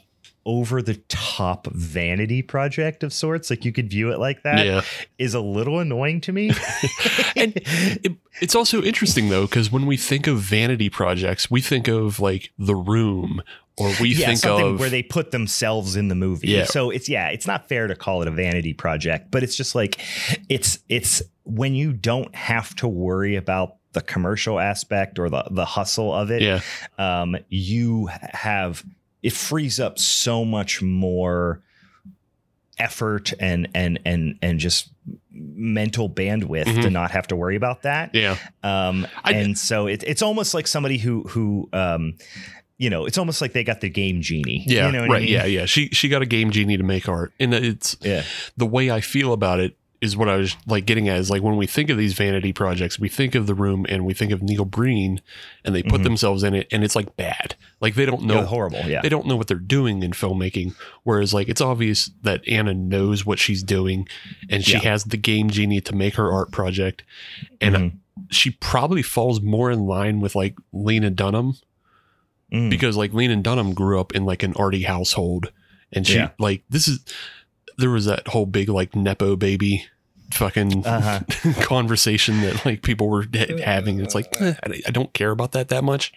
over the top vanity project of sorts like you could view it like that is yeah. a little annoying to me [laughs] And it, it's also interesting though because when we think of vanity projects, we think of like The Room or we yeah, think something of where they put themselves in the movie. Yeah. So it's yeah, it's not fair to call it a vanity project, but it's just like it's it's when you don't have to worry about the commercial aspect or the the hustle of it. yeah, Um, you have it frees up so much more effort and and and and just mental bandwidth to Mhm. not have to worry about that. yeah, Um, I- and so it, it's almost like somebody who who um, you know, it's almost like they got the game genie. yeah, you know what right, I mean? yeah, yeah. She she got a game genie to make art, and it's yeah, the way I feel about it is what I was like getting at is like when we think of these vanity projects, we think of the room and we think of Neil Breen and they put Mhm. themselves in it and it's like bad. Like they don't know no, horrible. Yeah, they don't know what they're doing in filmmaking. Whereas like it's obvious that Anna knows what she's doing and she Yeah. has the game genie to make her art project. And Mhm. she probably falls more in line with like Lena Dunham Mm. because like Lena Dunham grew up in like an arty household and she Yeah. like this is there was that whole big like nepo baby fucking Uh-huh. [laughs] conversation that like people were ha- having it's like eh, I I don't care about that that much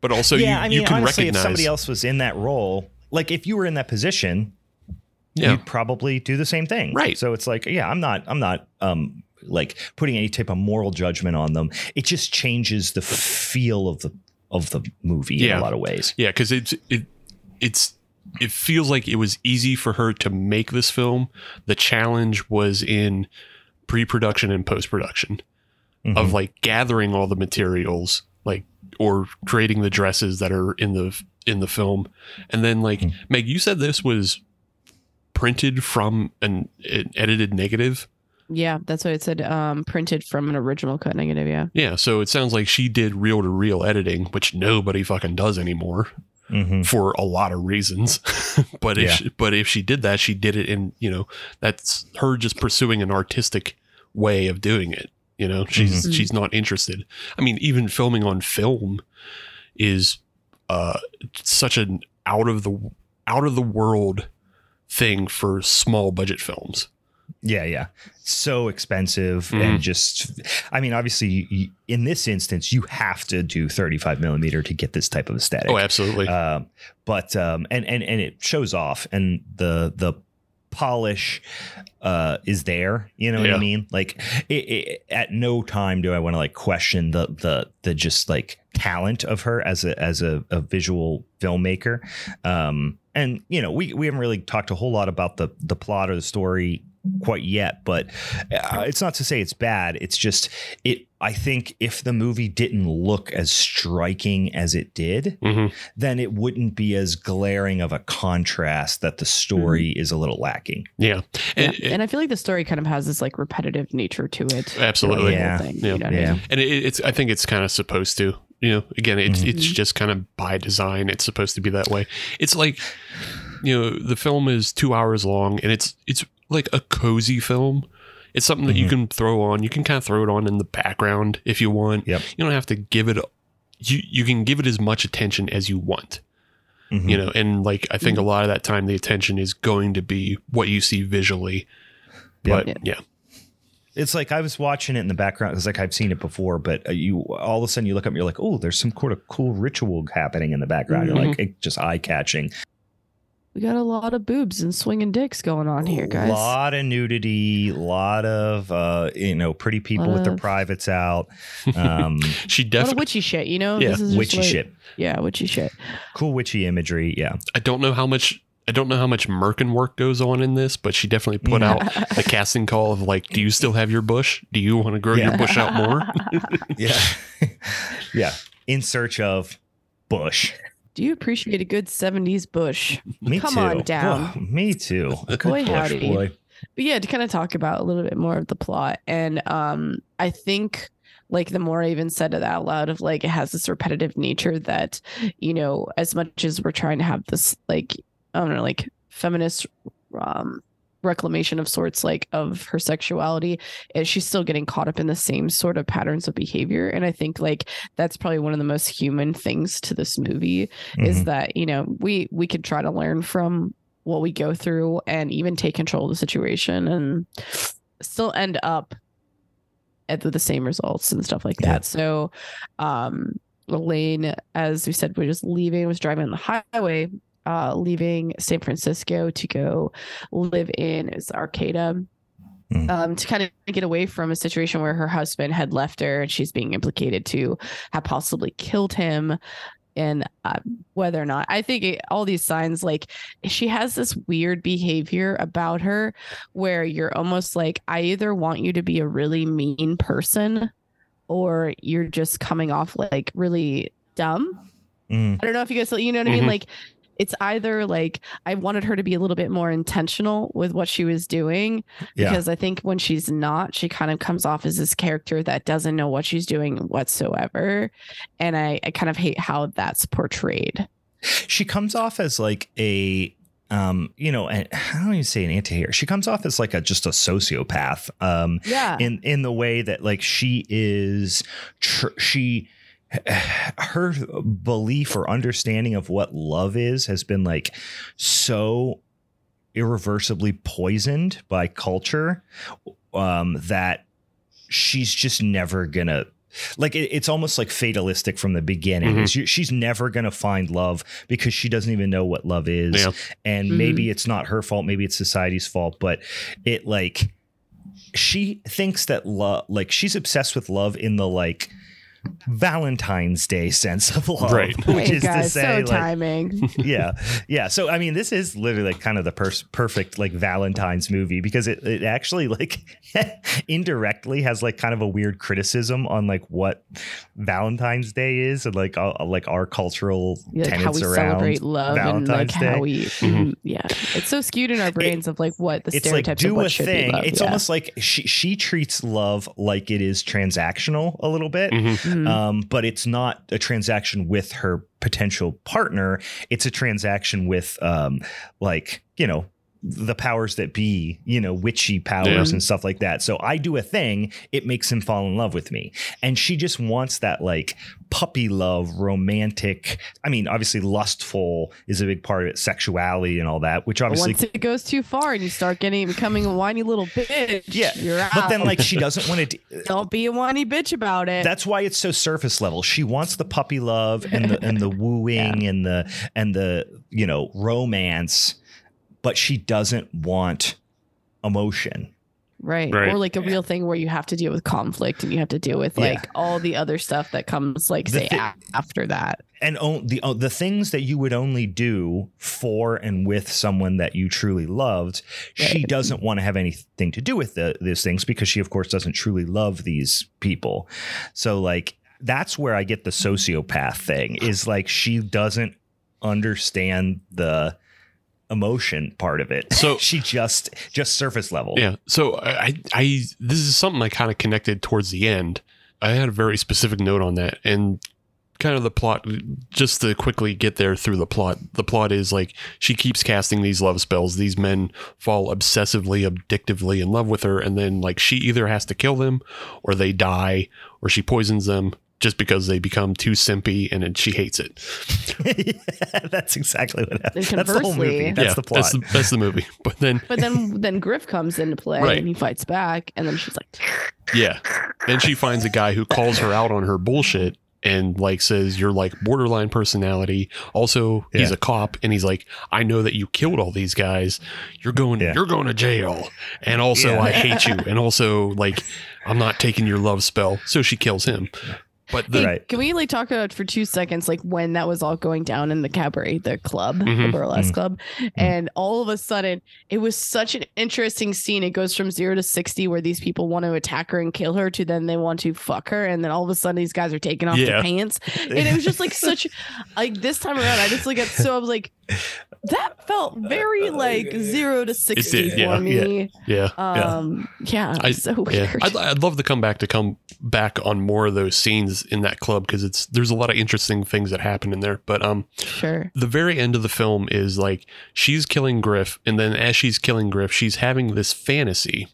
but also yeah, you, I mean, you can honestly, recognize if somebody else was in that role, like if you were in that position, yeah you'd probably do the same thing. Right. So it's like, yeah, I'm not, I'm not um like putting any type of moral judgment on them. It just changes the feel of the of the movie in a lot of ways. Yeah, because it's it it's it feels like it was easy for her to make this film. The challenge was in pre-production and post-production of Mhm. like gathering all the materials, like or creating the dresses that are in the in the film, and then like Mhm. Meg, you said this was printed from an, an edited negative. Yeah, that's what it said. Um, printed from an original cut negative. Yeah. Yeah, so it sounds like she did reel to reel editing, which nobody fucking does anymore. Mhm. for a lot of reasons. [laughs] but if Yeah. she, but if she did that, she did it in you know that's her just pursuing an artistic way of doing it. You know, she's Mhm. she's not interested. I mean, even filming on film is uh such an out of the out of the world thing for small budget films. Yeah, yeah. So expensive Mhm. and just, I mean, obviously, in this instance, you have to do 35 millimeter to get this type of aesthetic. Oh, absolutely. Um, but um, and and and it shows off, and the the polish uh, is there. You know what Yeah. I mean? Like, it, it, at no time do I want to like question the the the just like talent of her as a as a, a visual filmmaker. Um, and you know, we we haven't really talked a whole lot about the the plot or the story quite yet but uh, it's not to say it's bad it's just it i think if the movie didn't look as striking as it did hmm then it wouldn't be as glaring of a contrast that the story is a little lacking Yeah, Yeah. and, And I feel like the story kind of has this like repetitive nature to it. Absolutely. The Yeah. thing, Yeah. You know what I mean? and it, it's I think it's kind of supposed to. You know, again, it's Mhm. it's just kind of by design. It's supposed to be that way. It's like, you know, the film is two hours long, and it's it's like a cozy film. It's something that you Mhm. can throw on. You can kind of throw it on in the background if you want. Yep. You don't have to give it. You you can give it as much attention as you want. Mhm. You know, and like I think a lot of that time, the attention is going to be what you see visually. Yep. But yeah, it's like I was watching it in the background. It's like I've seen it before, but uh, you all of a sudden you look up and you're like, oh, there's some sort of cool ritual happening in the background. You're like, it just eye catching. We got a lot of boobs and swinging dicks going on here, guys. A lot of nudity, a lot of uh, you know, pretty people Lot with their privates out. [laughs] Um, she A lot of definitely. witchy shit, you know? Yeah, This is witchy like- shit, Yeah, witchy shit. cool witchy imagery. Yeah, I don't know how much. I don't know how much Merkin work goes on in this, but she definitely put out the casting call of like, "Do you still have your bush? Do you want to grow Yeah. your bush out more?" [laughs] [laughs] yeah, yeah. In search of Bush. Do you appreciate a good 70s bush? [laughs] Me Come too. on down. Oh, me too. Boy, howdy. boy. But yeah, to kind of talk about a little bit more of the plot. And um, I think like the more I even said it out loud of like it has this repetitive nature that, you know, as much as we're trying to have this like I don't know, like feminist um reclamation of sorts like of her sexuality is she's still getting caught up in the same sort of patterns of behavior and i think like that's probably one of the most human things to this movie is Mhm. that you know we we could try to learn from what we go through and even take control of the situation and still end up at the, the same results and stuff like Yeah. that so um elaine as we said we're just leaving was driving on the highway uh leaving san francisco to go live in is arcata Mm. um, to kind of get away from a situation where her husband had left her and she's being implicated to have possibly killed him and uh, whether or not i think it, all these signs like she has this weird behavior about her where you're almost like i either want you to be a really mean person or you're just coming off like really dumb Mm. I don't know if you guys, you know what I mean? Mhm. Like, it's either like I wanted her to be a little bit more intentional with what she was doing Yeah. because I think when she's not, she kind of comes off as this character that doesn't know what she's doing whatsoever. And I, I kind of hate how that's portrayed. she comes off as like a um you know and i don't even say an anti-hero she comes off as like a just a sociopath um Yeah. in in the way that like she is tr- she [sighs] her belief or understanding of what love is has been like so irreversibly poisoned by culture um that she's just never gonna like it, it's almost like fatalistic from the beginning. Mhm. She- she's never gonna find love because she doesn't even know what love is, Yeah. and Mhm. maybe it's not her fault, maybe it's society's fault, but it like she thinks that love like she's obsessed with love in the like Valentine's Day sense of love, Right. which Hey, is to say, so like, timing. [laughs] yeah, yeah. So I mean, this is literally like kind of the pers- perfect like Valentine's movie because it it actually like [laughs] indirectly has like kind of a weird criticism on like what Valentine's Day is and like uh, like our cultural like how we around celebrate love and like Valentine's how Day. we Mhm. yeah it's so skewed in our brains of like what the it's like stereotypes of do what a should thing. be love. It's yeah. almost like she she treats love like it is transactional a little bit. Mhm. Mhm. Um, but it's not a transaction with her potential partner. It's a transaction with um, like, you know, the powers that be, you know, witchy powers Yeah. and stuff like that. So I do a thing, it makes him fall in love with me. And she just wants that like puppy love, romantic. I mean, obviously lustful is a big part of it, sexuality and all that, which obviously once it goes too far and you start getting becoming a whiny little bitch, Yeah, you're out. but then like she doesn't want to [laughs] don't be a whiny bitch about it. That's why it's so surface level. She wants the puppy love and the and the [laughs] wooing and the and the you know romance, but she doesn't want emotion. right. Right. Or like a real thing where you have to deal with conflict and you have to deal with Yeah. like all the other stuff that comes like The say thi- after that. And on, the uh, the things that you would only do for and with someone that you truly loved, she doesn't want to have anything to do with the, these things because she, of course, doesn't truly love these people. So, like, that's where I get the sociopath thing is like she doesn't understand the emotion part of it. So- [laughs] she just just surface level. Yeah. So I, I, this is something I kind of connected towards the end. I had a very specific note on that, and kind of the plot. Just to quickly get there through the plot. The plot is like she keeps casting these love spells. These men fall obsessively, addictively in love with her, and then like she either has to kill them, or they die, or she poisons them. Just because they become too simpy and then she hates it. Yeah, [laughs] that's exactly what happens. That's the whole movie. conversely- That's yeah, the plot. That's the, that's the movie. [laughs] But then But then then Griff comes into play Right. and he fights back and then she's like [laughs] Yeah. Then she finds a guy who calls her out on her bullshit and like says you're like borderline personality. Also, he's a cop and he's like, I know that you killed all these guys. You're going Yeah. you're going to jail. And also Yeah. I hate you. And also like I'm not taking your love spell. So she kills him. But the Hey, Right. Can we like talk about for two seconds, like when that was all going down in the cabaret, the club, the Mhm. burlesque club, and all of a sudden it was such an interesting scene. It goes from zero to sixty, where these people want to attack her and kill her, to then they want to fuck her, and then all of a sudden these guys are taking off Yeah. their pants, [laughs] and it was just like such, like this time around, I just like got so I was like, that felt [laughs] very like zero to sixty did, yeah, for me. yeah. Um, yeah, I- so Yeah, weird. I'd, I'd love to come back to come back on more of those scenes in that club because it's there's a lot of interesting things that happen in there. But um, sure. the very end of the film is like she's killing Griff, and then as she's killing Griff, she's having this fantasy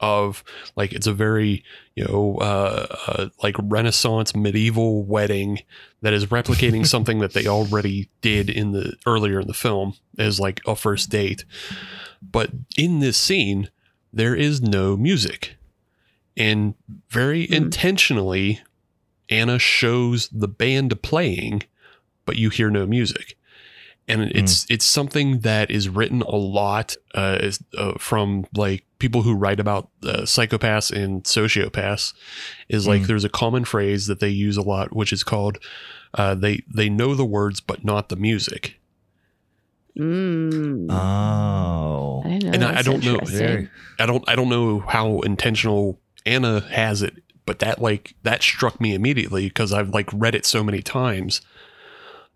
of like it's a very you know uh, uh like Renaissance medieval wedding that is replicating [laughs] something that they already did in the earlier in the film as like a first date. But in this scene, there is no music, and very Hmm. intentionally, Anna shows the band playing, but you hear no music and it's it's something that is written a lot uh, is, uh, from like people who write about uh, psychopaths and sociopaths is like Mm. there's a common phrase that they use a lot which is called uh, they they know the words but not the music Mm. oh. I know. and I- I don't know- I don't I don't know how intentional Anna has it but that like that struck me immediately because I've like read it so many times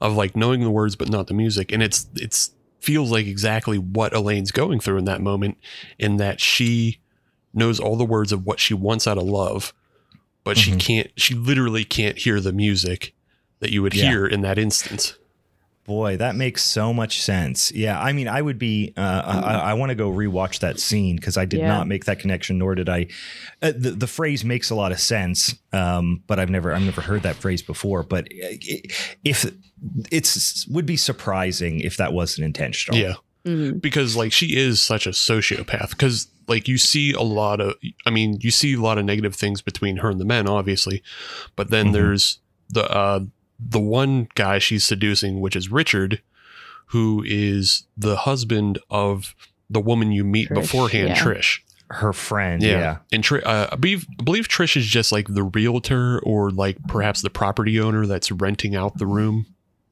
of like knowing the words but not the music and it's it's feels like exactly what Elaine's going through in that moment in that she knows all the words of what she wants out of love but she Mhm. can't she literally can't hear the music that you would Yeah. hear in that instance Boy, that makes so much sense. Yeah, I mean, I would be. Uh, I, I want to go rewatch that scene because I did Yeah. not make that connection, nor did I. Uh, the, the phrase makes a lot of sense, um, but I've never I've never heard that phrase before. But i- if it's would be surprising if that wasn't intentional. yeah Mhm. because like she is such a sociopath because like you see a lot of i mean you see a lot of negative things between her and the men obviously but then Mhm. there's the uh the one guy she's seducing which is richard who is the husband of the woman you meet Trish, beforehand yeah. trish her friend. Yeah. Yeah. And Tri- uh, I believe I believe Trish is just like the realtor or like perhaps the property owner that's renting out the room.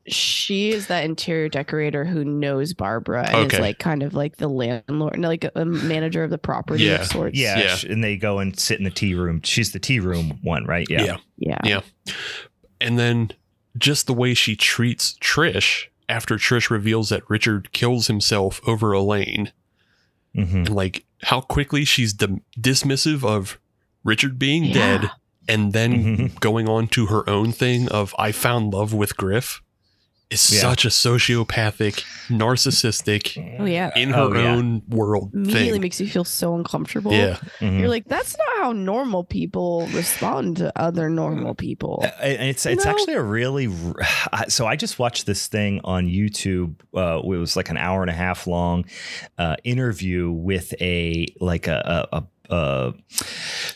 She is that interior decorator who knows Barbara and Okay. is like kind of like the landlord, like a manager of the property Yeah. of sorts. Yeah, Yeah. and they go and sit in the tea room. She's the tea room one, right? Yeah. Yeah. Yeah. Yeah. And then just the way she treats Trish after Trish reveals that Richard kills himself over Elaine Mhm. and like how quickly she's dim- dismissive of Richard being Yeah. dead and then Mhm. [laughs] going on to her own thing of I found love with Griff is Yeah. such a sociopathic, narcissistic, Oh yeah. in her Oh, yeah. own world Immediately thing. makes you feel so uncomfortable. Yeah. Mhm. You're like, that's not how normal people respond to other normal people. Uh, and it's it's know? actually a really so I just watched this thing on YouTube. Uh, it was like an hour and a half long uh, interview with a like a. a, a a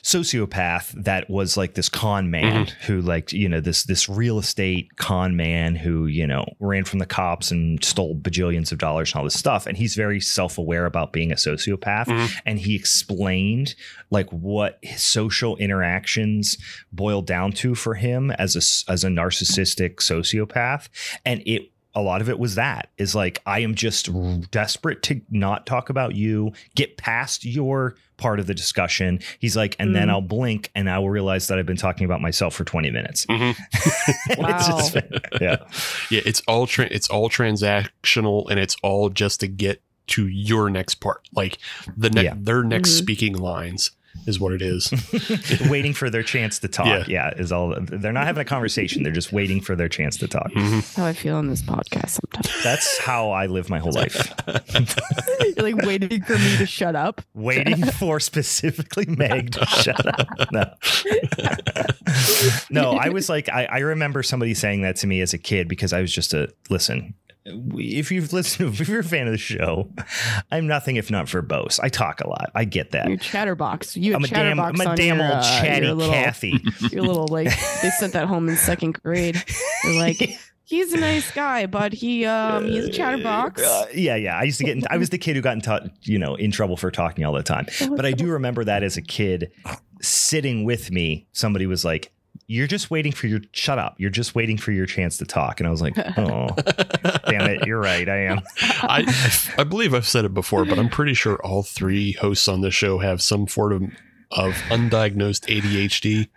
sociopath that was like this con man who like you know this this real estate con man who you know ran from the cops and stole bajillions of dollars and all this stuff. And he's very self-aware about being a sociopath. Mhm. and he explained like what his social interactions boiled down to for him as a as a narcissistic sociopath. And it a lot of it was that is like i am just desperate to not talk about you get past your part of the discussion he's like and then Mm. i'll blink and i will realize that i've been talking about myself for 20 minutes Mhm. [laughs] It's just- yeah [laughs] Yeah, it's all tra- it's all transactional and it's all just to get to your next part. Like the ne- Yeah. their next Mhm. speaking lines is what it is. [laughs] waiting for their chance to talk Yeah. yeah. is all they're not having a conversation they're just waiting for their chance to talk Mhm. How I feel on this podcast sometimes. that's how i live my whole life [laughs] You're like waiting for me to shut up. waiting [laughs] for specifically Meg to shut up. No. no, I was like, I, I remember somebody saying that to me as a kid because I was just a listen. If you've listened, [laughs] if you're a fan of the show, I'm nothing if not verbose. I talk a lot. I get that. Your chatterbox. You I'm a damn, chatterbox I'm a damn your, old uh, chatty your little, Kathy. [laughs] Your little like they sent that home in second grade. They're like, [laughs] he's a nice guy, but he um he's a chatterbox. Uh, yeah, yeah. I used to get. In, I was the kid who got in, t- you know, in trouble for talking all the time. But I do remember that as a kid, sitting with me, somebody was like, "You're just waiting for your shut up. You're just waiting for your chance to talk." And I was like, "Oh, damn it, you're right. I am." [laughs] I, I believe I've said it before, but I'm pretty sure all three hosts on the show have some form of, of undiagnosed ADHD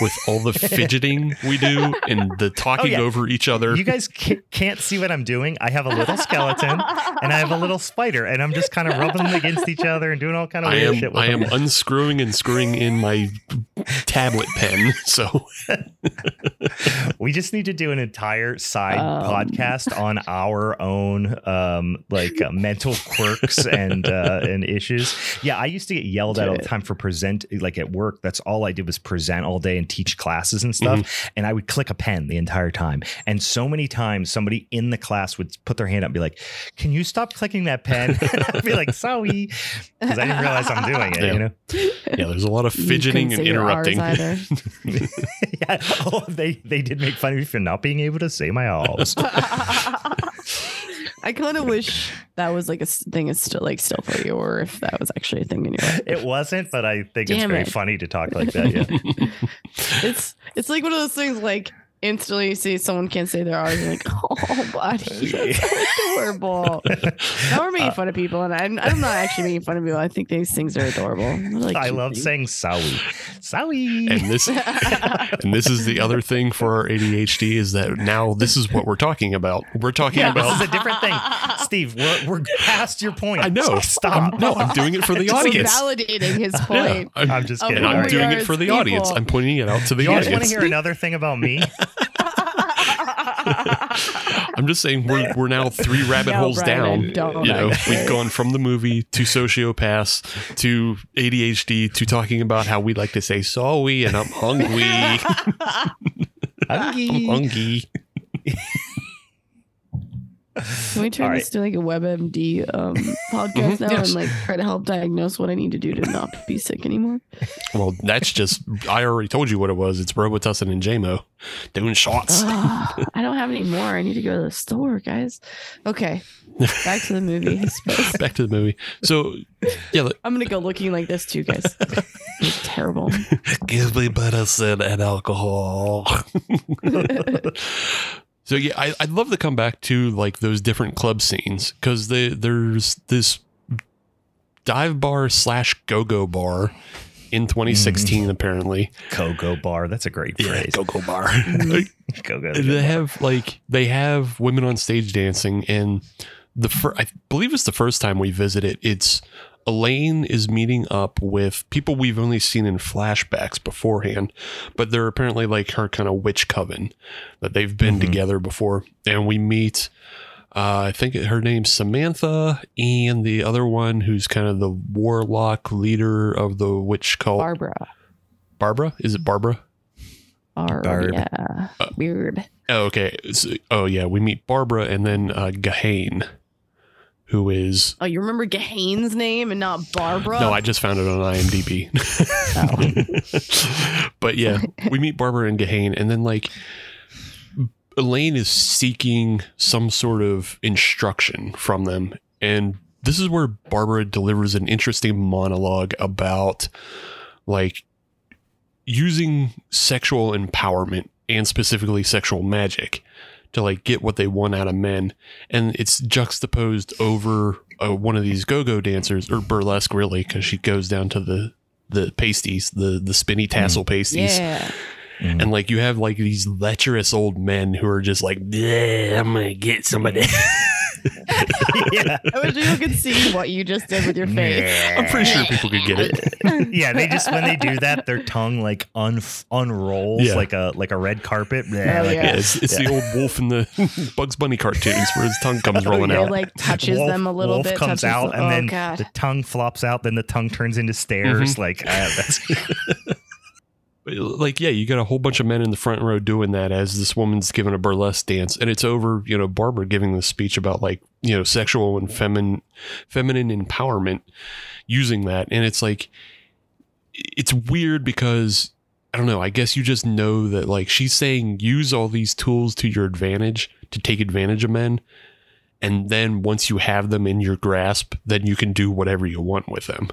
with all the fidgeting we do and the [laughs] talking yeah. over each other. You guys can't see what I'm doing. I have a little skeleton and I have a little spider, and I'm just kind of rubbing them against each other and doing all kind of I weird am shit. With I am them. unscrewing and screwing in my tablet pen. So [laughs] we just need to do an entire side Um. podcast on our own um like uh, mental quirks and uh and issues yeah i used to get yelled at all the time for present like at work that's all i did was present all day and teach classes and stuff Mm-hmm. and i would click a pen the entire time and so many times somebody in the class would put their hand up and be like can you stop clicking that pen [laughs] and i'd be like sorry because i didn't realize i'm doing it Yeah. you know yeah, there's a lot of fidgeting and say your R's interrupting. [laughs] [laughs] yeah. Oh, they they did make fun of me for not being able to say my alls. I kind of wish that was like a thing is still like still for you, or if that was actually a thing in your life. It wasn't, but I think it's Damn very it. funny to talk like that. Yeah. [laughs] It's it's like one of those things like instantly you see someone can't say their R's, you're like, [laughs] oh, buddy, [laughs] that's so adorable. [laughs] Now we're making Uh, fun of people, and I'm, I'm not actually making fun of people. I think these things are adorable. They're, like, I love things. saying "sowie, sowie." and this and this is the other thing for our ADHD is that now this is what we're talking about. We're talking yeah, this is a different thing, Steve. We're we're past your point. I know. Stop. I'm, no, I'm doing it for the We're audience. validating his Yeah, point. I'm, I'm just kidding. I'm doing it for as the audience. I'm pointing it out to the you guys want to hear another thing about me? I'm just saying we're we're now three rabbit No, holes Brian, down. don't You know, we've gone from the movie to sociopaths to ADHD to talking about how we like to say sorry and I'm hungry. [laughs] I'm hungry. Can we turn All this to like a WebMD um, [laughs] podcast now Yes. and like try to help diagnose what I need to do to not be sick anymore? Well, that's just I already told you what it was. It's Robitussin and JMO doing shots. Ugh, I don't have any more. I need to go to the store, guys. Okay, back to the movie. I suppose. [laughs] Back to the movie. So, yeah, look, I'm gonna go looking like this too, guys. It's terrible. [laughs] give me medicine and alcohol. So yeah, I, I'd love to come back to like those different club scenes because there's this dive bar slash go go bar in 2016 mm. apparently. Go-go bar. That's a great Yeah, phrase. go go bar. [laughs] [laughs] Go-go. they have like they have women on stage dancing and the fir- I believe it's the first time we visit it. It's Elaine is meeting up with people we've only seen in flashbacks beforehand, but they're apparently like her kind of witch coven that they've been Mhm. together before. And we meet, uh, I think her name's Samantha, and the other one who's kind of the warlock leader of the witch cult. Barbara. Barbara? Is it Barbara? Barb. Barb. Yeah. Weird. Oh, okay. So- oh, yeah. We meet Barbara and then uh, Gahan, who is. Oh, you remember Gahan's name and not Barbara? No, I just found it on IMDb. [laughs] but yeah, we meet Barbara and Gahan, and then like Elaine is seeking some sort of instruction from them. And this is where Barbara delivers an interesting monologue about like using sexual empowerment and specifically sexual magic to like get what they want out of men and it's juxtaposed over uh, one of these go-go dancers or burlesque really because she goes down to the the pasties the the spinny tassel pasties Yeah. Mhm. and like you have like these lecherous old men who are just like "Yeah, i'm gonna get some of that [laughs] yeah. [laughs] I wish you could see what you just did with your face. i'm pretty sure people could get it [laughs] yeah, they just when they do that, their tongue like un- unrolls Yeah. like a like a red carpet. Oh, Yeah, like- yeah. yeah, it's, it's the old wolf in the [laughs] bugs bunny cartoons where his tongue comes rolling It out like touches Wolf- them a little wolf bit. comes out, the- and oh, then God. the tongue flops out. Then the tongue turns into stairs. Mm-hmm. Like uh, that's But, like yeah you got a whole bunch of men in the front row doing that as this woman's giving a burlesque dance. And it's over you know barbara giving the speech about like you know sexual and feminine feminine empowerment using that. And it's like it's weird because i don't know i guess you just know that like she's saying use all these tools to your advantage to take advantage of men. And then once you have them in your grasp then you can do whatever you want with them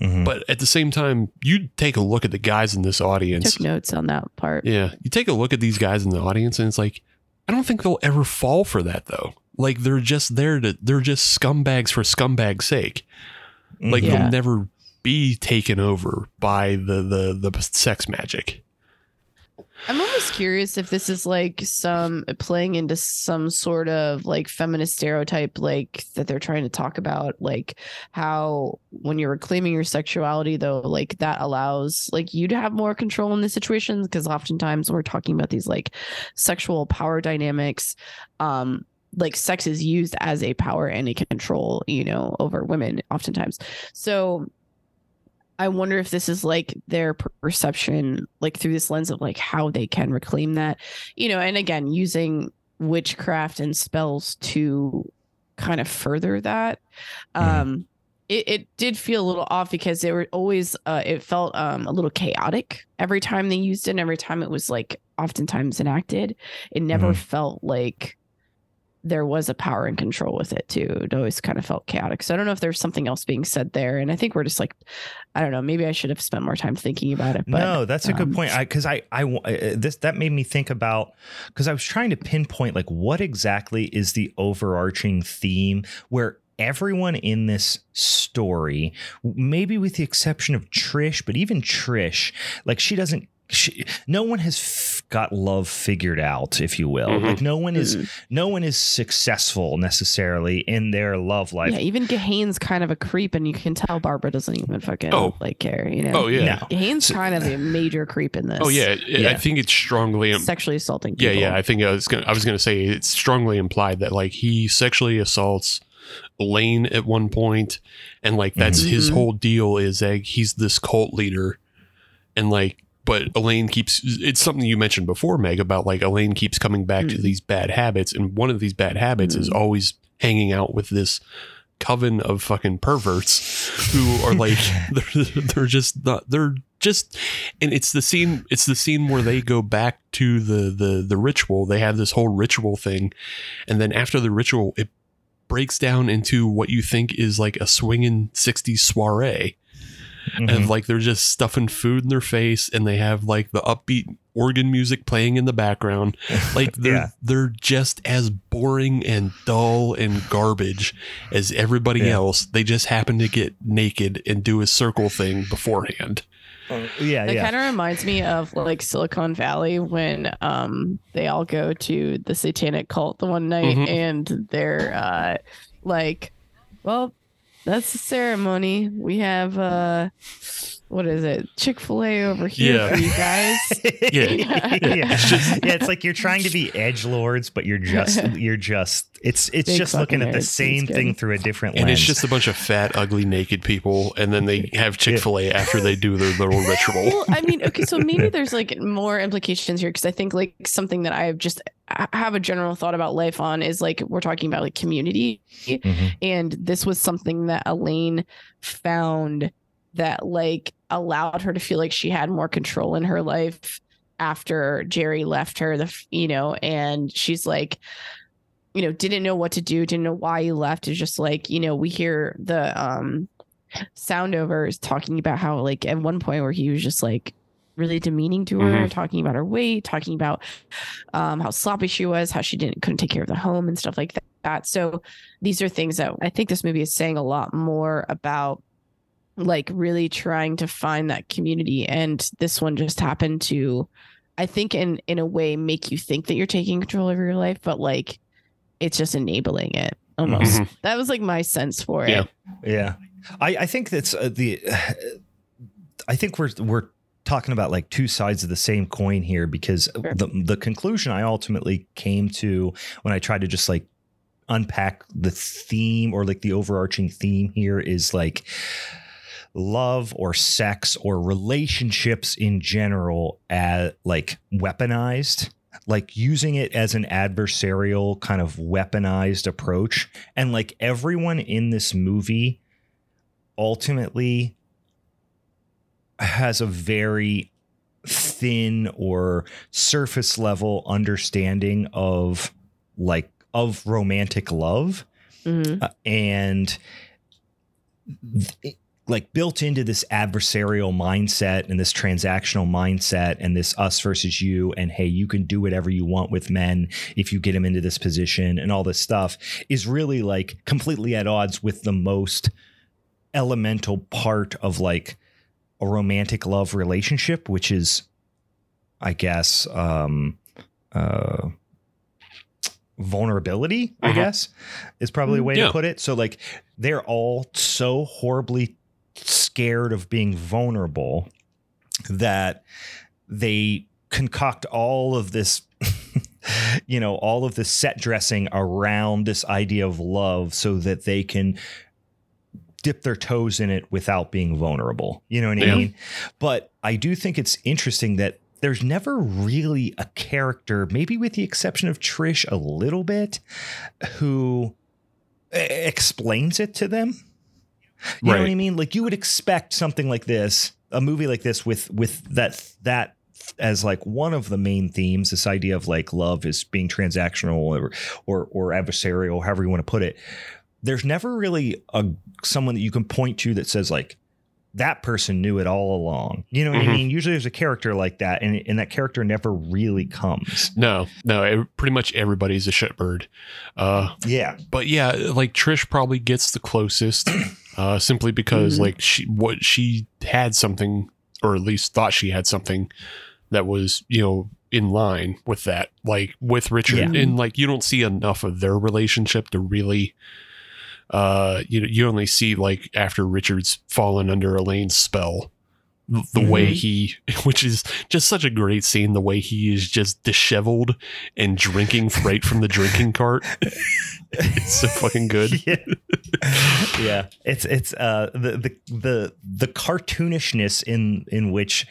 Mhm. but at the same time, you take a look at the guys in this audience. took notes on that part. Yeah. You take a look at these guys in the audience and it's like, I don't think they'll ever fall for that though. Like they're just there to they're just scumbags for scumbag's sake. Like Yeah. they'll never be taken over by the the the sex magic. I'm almost curious if this is like some playing into some sort of like feminist stereotype, like that they're trying to talk about, like how when you're reclaiming your sexuality, though, like that allows like you to have more control in the situations. Because oftentimes when we're talking about these like sexual power dynamics, um, like sex is used as a power and a control, you know, over women oftentimes. So I wonder if this is like their perception, like through this lens of like how they can reclaim that, you know, and again, using witchcraft and spells to kind of further that. Mhm. Um, it, it did feel a little off because they were always, uh, it felt um, a little chaotic every time they used it, and every time it was like oftentimes enacted. It never Mhm. felt like there was a power and control with it too. It always kind of felt chaotic. So I don't know if there's something else being said there. And I think we're just like, I don't know. Maybe I should have spent more time thinking about it. But no, that's a good um, point. I because I I wa- uh, this that made me think about because I was trying to pinpoint like what exactly is the overarching theme where everyone in this story, maybe with the exception of Trish, but even Trish, like she doesn't. She, no one has f- got love figured out, if you will. Mhm. Like no one is, Mm. no one is successful necessarily in their love life. yeah, even Gahan's kind of a creep, and you can tell Barbara doesn't even fucking Oh. like care. You know. Oh yeah. No. Gahan's So- kind of a major creep in this. Oh yeah. I- I think it's strongly Sexually assaulting. Yeah, People. yeah. I think I was gonna I was gonna say it's strongly implied that like he sexually assaults Elaine at one point, and like that's his Mhm. whole deal is that he's this cult leader, and like but Elaine keeps it's something you mentioned before, Meg, about like Elaine keeps coming back to Mm. these bad habits, and one of these bad habits is Mm. always hanging out with this coven of fucking perverts who are [laughs] like they're, they're just not they're just and it's the scene it's the scene where they go back to the the the ritual they have this whole ritual thing and then after the ritual it breaks down into what you think is like a swinging 60s soiree Mhm. and like they're just stuffing food in their face and they have like the upbeat organ music playing in the background [laughs] like they're Yeah. they're just as boring and dull and garbage as everybody Yeah. else they just happen to get naked and do a circle thing beforehand yeah, That yeah. kind of reminds me of like Silicon Valley when um they all go to the satanic cult the one night Mhm. and they're uh like, well, that's the ceremony. We have uh what is it? Chick-fil-A over here Yeah. for you guys. [laughs] [laughs] Yeah. yeah. It's just- yeah, it's like you're trying to be edge lords, but you're just [laughs] you're just it's it's Big just looking at the nerds. same thing through a different and lens. it's just a bunch of fat ugly naked people and then they have chick-fil-a after they do their little ritual well, I mean, okay, so maybe there's like more implications here because I think like something that I have just I have a general thought about life on is like we're talking about like community Mhm. and this was something that Elaine found that like allowed her to feel like she had more control in her life after Jerry left her the you know and she's like you know didn't know what to do didn't know why he left. It's just like you know we hear the um soundovers talking about how like at one point where he was just like really demeaning to her talking about her weight talking about um how sloppy she was how she didn't couldn't take care of the home and stuff like that. So these are things that I think this movie is saying a lot more about like really trying to find that community and this one just happened to I think in in a way make you think that you're taking control of your life but like it's just enabling it almost Mhm. that was like my sense for it Yeah. Yeah, I, I think that's uh, the. [sighs] I think we're we're talking about like two sides of the same coin here because Sure. the the conclusion I ultimately came to when I tried to just like unpack the theme or like the overarching theme here is like love or sex or relationships in general as like weaponized like using it as an adversarial kind of weaponized approach and like everyone in this movie ultimately has a very thin or surface level understanding of like of romantic love Mhm. uh, and th- like built into this adversarial mindset and this transactional mindset and this us versus you and hey you can do whatever you want with men if you get them into this position and all this stuff is really like completely at odds with the most elemental part of like a romantic love relationship which is i guess um uh vulnerability i Mhm. guess is probably a way Yeah. to put it so like they're all so horribly scared of being vulnerable that they concoct all of this [laughs] you know all of this set dressing around this idea of love so that they can dip their toes in it without being vulnerable. You know what i mean? But i do think it's interesting that there's never really a character maybe with the exception of trish a little bit who explains it to them you know what I mean? Like you would expect something like this, a movie like this with with that that as like one of the main themes, this idea of like love is being transactional or or, or adversarial, however you want to put it. There's never really a someone that you can point to that says like that person knew it all along. You know what Mhm. I mean? Usually there's a character like that, and and that character never really comes. no no ev- pretty much everybody's a shitbird uh Yeah. but yeah, like Trish probably gets the closest, [clears throat] uh, simply because Mhm. like she what she had something, or at least thought she had something that was you know in line with that, like with Richard, Yeah. and like you don't see enough of their relationship to really. Uh, you know you only see like after Richard's fallen under Elaine's spell, the, the way he, [laughs] which is just such a great scene, the way he is just disheveled and drinking right from the drinking cart. [laughs] it's so fucking good. [laughs] Yeah. yeah. It's it's uh the the the the cartoonishness in in which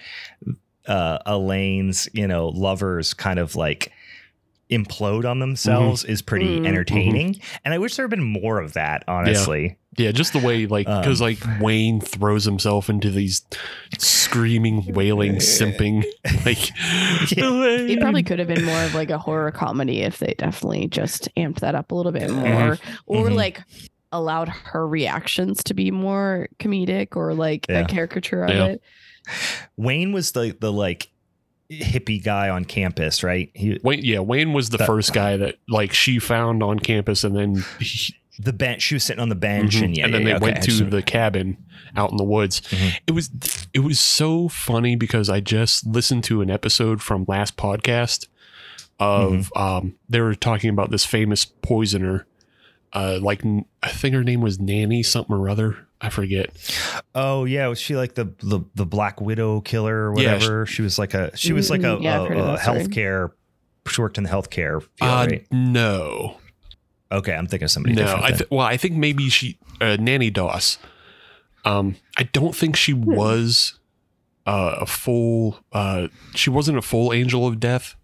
uh, Elaine's, you know, lovers kind of like implode on themselves is pretty Mm. entertaining. And I wish there had been more of that, honestly. Yeah, just the way like Um, because like Wayne throws himself into these screaming, wailing, [laughs] simping like. [laughs] [laughs] It probably could have been more of like a horror comedy if they definitely just amped that up a little bit more, or Mhm. like allowed her reactions to be more comedic or like Yeah. a caricature of Yeah. it. Wayne was the the like hippie guy on campus, right? He Wayne, yeah, Wayne was the The- first guy that like she found on campus, and then he, the bench. She was sitting on the bench, Mhm. and yeah, and then yeah, they yeah, went to the cabin out in the woods. Mhm. It was it was so funny because I just listened to an episode from last podcast of Mm-hmm. um they were talking about this famous poisoner. Uh, like I think her name was Nanny something or other. I forget. Oh yeah, was she like the the, the Black Widow killer or Yeah, whatever? she was like a she was like a, Mm, yeah, I've heard of a, a healthcare. She worked in the healthcare field, Uh, right? no, Okay, I'm thinking of somebody no. different. I th- well, I think maybe she uh, Nanny Doss. Um, I don't think she Hmm. was uh, a full. Uh, she wasn't a full angel of death.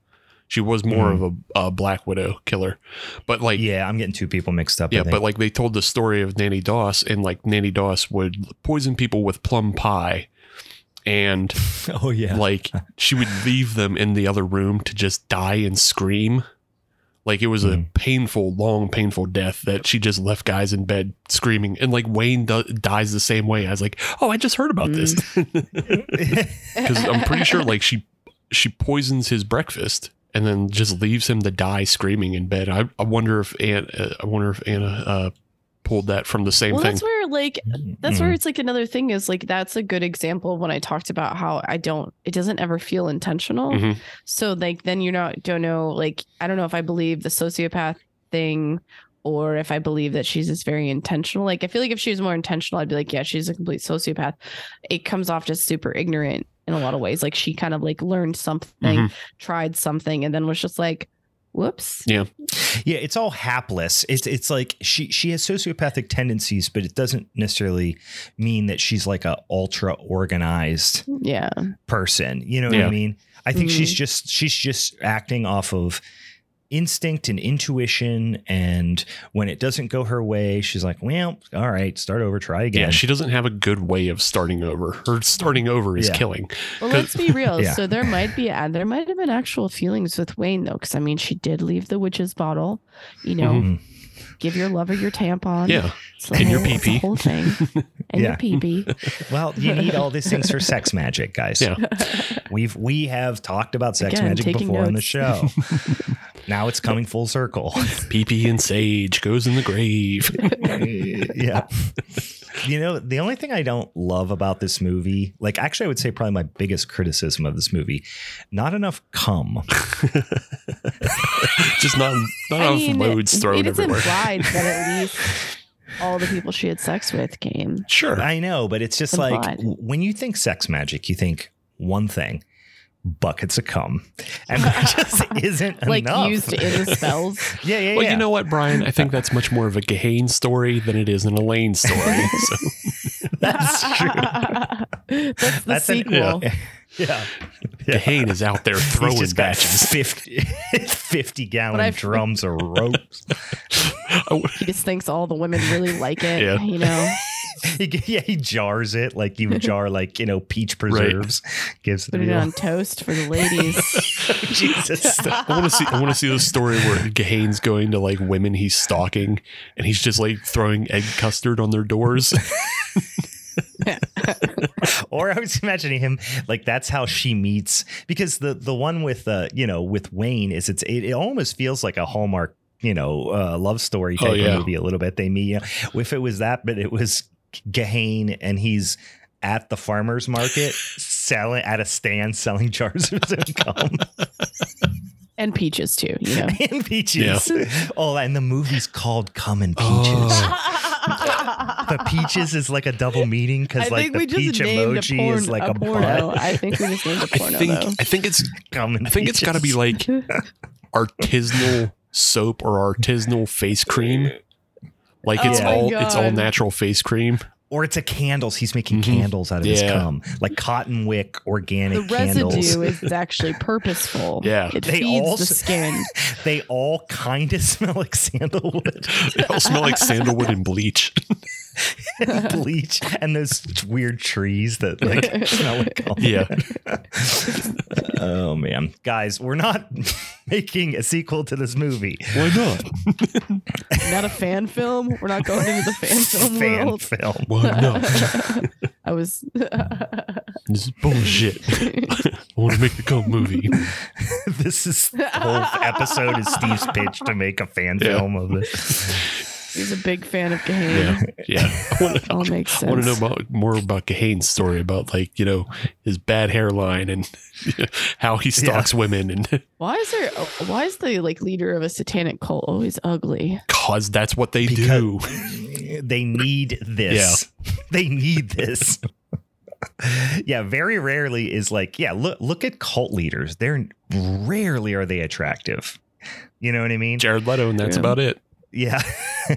She was more Mhm. of a, a Black Widow killer, but like yeah, I'm getting two people mixed up. Yeah, but like they told the story of Nanny Doss, and like Nanny Doss would poison people with plum pie, and [laughs] oh yeah, like [laughs] she would leave them in the other room to just die and scream. Like it was a Mhm. painful, long, painful death that she just left guys in bed screaming, and like Wayne do- dies the same way. I was like, oh, I just heard about this [laughs] because I'm pretty sure like she she poisons his breakfast and then just leaves him to die screaming in bed. I, I wonder if Anna, uh, I wonder if Anna uh, pulled that from the same well, thing. that's where like that's where it's like another thing is like that's a good example of when I talked about how I don't it doesn't ever feel intentional. Mhm. So like then you're not don't know like I don't know if I believe the sociopath thing or if I believe that she's just very intentional. Like I feel like if she was more intentional, I'd be like, yeah, she's a complete sociopath. It comes off just super ignorant in a lot of ways. Like she kind of like learned something, Mhm. tried something, and then was just like, whoops. Yeah, yeah it's all hapless. It's it's like she she has sociopathic tendencies, but it doesn't necessarily mean that she's like a ultra organized Yeah. person. You know what I mean? I think she's Mhm. just she's just acting off of instinct and intuition and when it doesn't go her way she's like well all right start over try again Yeah, she doesn't have a good way of starting over. Her starting over is Yeah. killing. Well, let's be [laughs] real. Yeah. So there might be uh, there might have been actual feelings with Wayne though, because I mean, she did leave the witch's bottle. You know, Mhm. give your lover your tampon. Yeah, It's the And your whole- pee-pee. whole thing, [laughs] and Yeah. your pee pee. well you need all these things for [laughs] sex magic guys Yeah. we've we have talked about sex Again, magic taking before on the show now it's coming full circle [laughs] PP and Sage goes in the grave. [laughs] yeah. You know, the only thing I don't love about this movie, like actually I would say probably my biggest criticism of this movie, not enough cum. [laughs] Just not not enough loads thrown it is everywhere. implied that at least all the people she had sex with came. Sure. I know, but it's just Implied. like when you think sex magic, you think one thing. Buckets of cum, and that [laughs] just isn't Like enough. used in the [laughs] spells. yeah, yeah, Well, yeah. you know what, Brian? I think that's much more of a Gahan story than it is an Elaine story. [laughs] So that's true. That's the That's an- sequel. yeah, yeah. Gahan is out there throwing just got batches. 50, 50 gallon drums of ropes. He just thinks all the women really like it. Yeah. You know, [laughs] he, yeah, he jars it like you [laughs] jar like you know peach preserves. [laughs] Gives put the it deal. on toast for the ladies. Jesus. I want to see. I want to see the story where Gahan's going to like women he's stalking, and he's just like throwing egg custard on their doors. or I was imagining him like that's how she meets because the the one with uh you know with Wayne is it's it, it almost feels like a Hallmark you know uh, love story type Oh, yeah. of movie a little bit. They meet you know, if it was that, but it was Gahan and he's at the farmer's market selling at a stand selling jars of his own cum and peaches too, you know. [laughs] and peaches. Oh, and the movie's called Cum and Peaches. Oh. [laughs] The peaches is like a double meaning because like think the we just peach named a, emoji porn, is like a, porno. butt. I think we just named a I porno think. though. I think it's. Cum and I think it's got to be like [laughs] artisanal soap or artisanal face cream. Like oh it's Oh all it's all natural face cream. Or it's a candles. He's making Mhm. candles out of his cum, like cotton wick organic. The organic residue is actually purposeful. [laughs] Yeah. It They feeds also- the skin. [laughs] they all kind of [laughs] smell like sandalwood, They all smell like sandalwood and bleach. and bleach, and those weird trees that like smell like cum. Yeah. oh man, guys, we're not making a sequel to this movie. Why not? Not a fan film. We're not going into the fan film Fan world. film. Why Oh, not? [laughs] I was. [laughs] This is bullshit. [laughs] I want to make the cult movie. this is the whole episode is Steve's pitch to make a fan Yeah. film of this. He's a big fan of Gahan. Yeah. Yeah. I want to All makes I want to know about more about Gahan's story about like you know his bad hairline and how he stalks women and Why is there? Why is the like leader of a satanic cult always ugly? cause that's what they Because- do. They need this. [laughs] They need this. yeah, very rarely is like, yeah, look look at cult leaders. They're rarely are they attractive. You know what I mean? Jared Leto, and that's Yeah. about it. Yeah.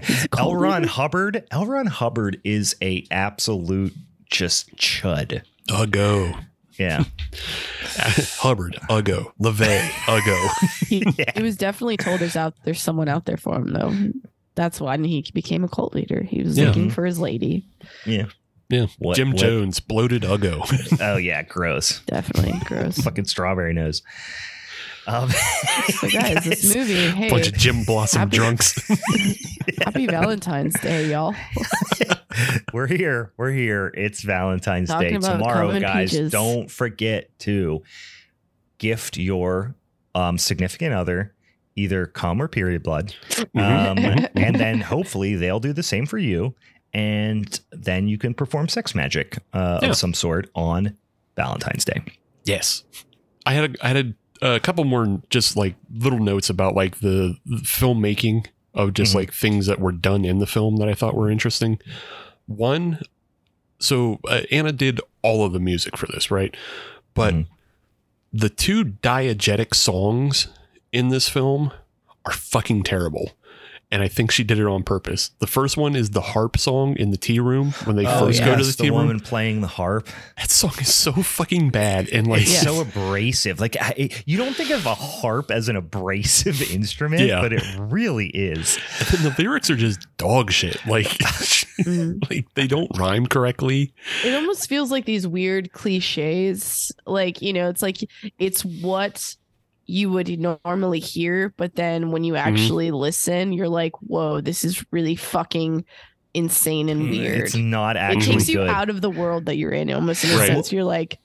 He's a L. [laughs] cult Ron leader? Hubbard. L. Ron Hubbard is a absolute just chud. Uggo. Yeah. [laughs] Hubbard, Uggo. LaVey, Uggo. He, Yeah. he was definitely told there's out there's someone out there for him though. That's why he became a cult leader. He was Yeah. looking for his lady. Yeah. Yeah. What- Jim what- Jones, bloated Uggo. [laughs] Oh yeah, gross. Definitely [laughs] gross. Fucking strawberry nose. Um, So guys, this [laughs] movie, hey, Bunch of Jim Blossom Happy- drunks. happy Valentine's Day, y'all. we're here. We're here. It's Valentine's Talking Day tomorrow, guys. peaches. Don't forget to gift your um, significant other either cum or period blood, Mm-hmm. um, [laughs] and then hopefully they'll do the same for you, and then you can perform sex magic uh, Yeah. of some sort on Valentine's Day. Yes. I had a, I had a, a couple more just like little notes about like the, the filmmaking of just Mhm. like things that were done in the film that I thought were interesting. One, so uh, Anna did all of the music for this, right? But Mhm. the two diegetic songs in this film are fucking terrible. And I think she did it on purpose. The first one is the harp song in the tea room when they Oh, first go to yes, the tea room. woman playing the harp. That song is so fucking bad. And like, It's Yeah. so abrasive. Like I, you don't think of a harp as an abrasive [laughs] instrument, Yeah. but it really is. And the lyrics are just dog shit. Like, [laughs] like they don't rhyme correctly. it almost feels like these weird cliches like you know it's like it's what you would normally hear but then when you mm-hmm. actually listen you're like whoa this is really fucking insane and mm, weird It's not actually. it actually takes you good. out of the world that you're in almost in a Right. sense you're like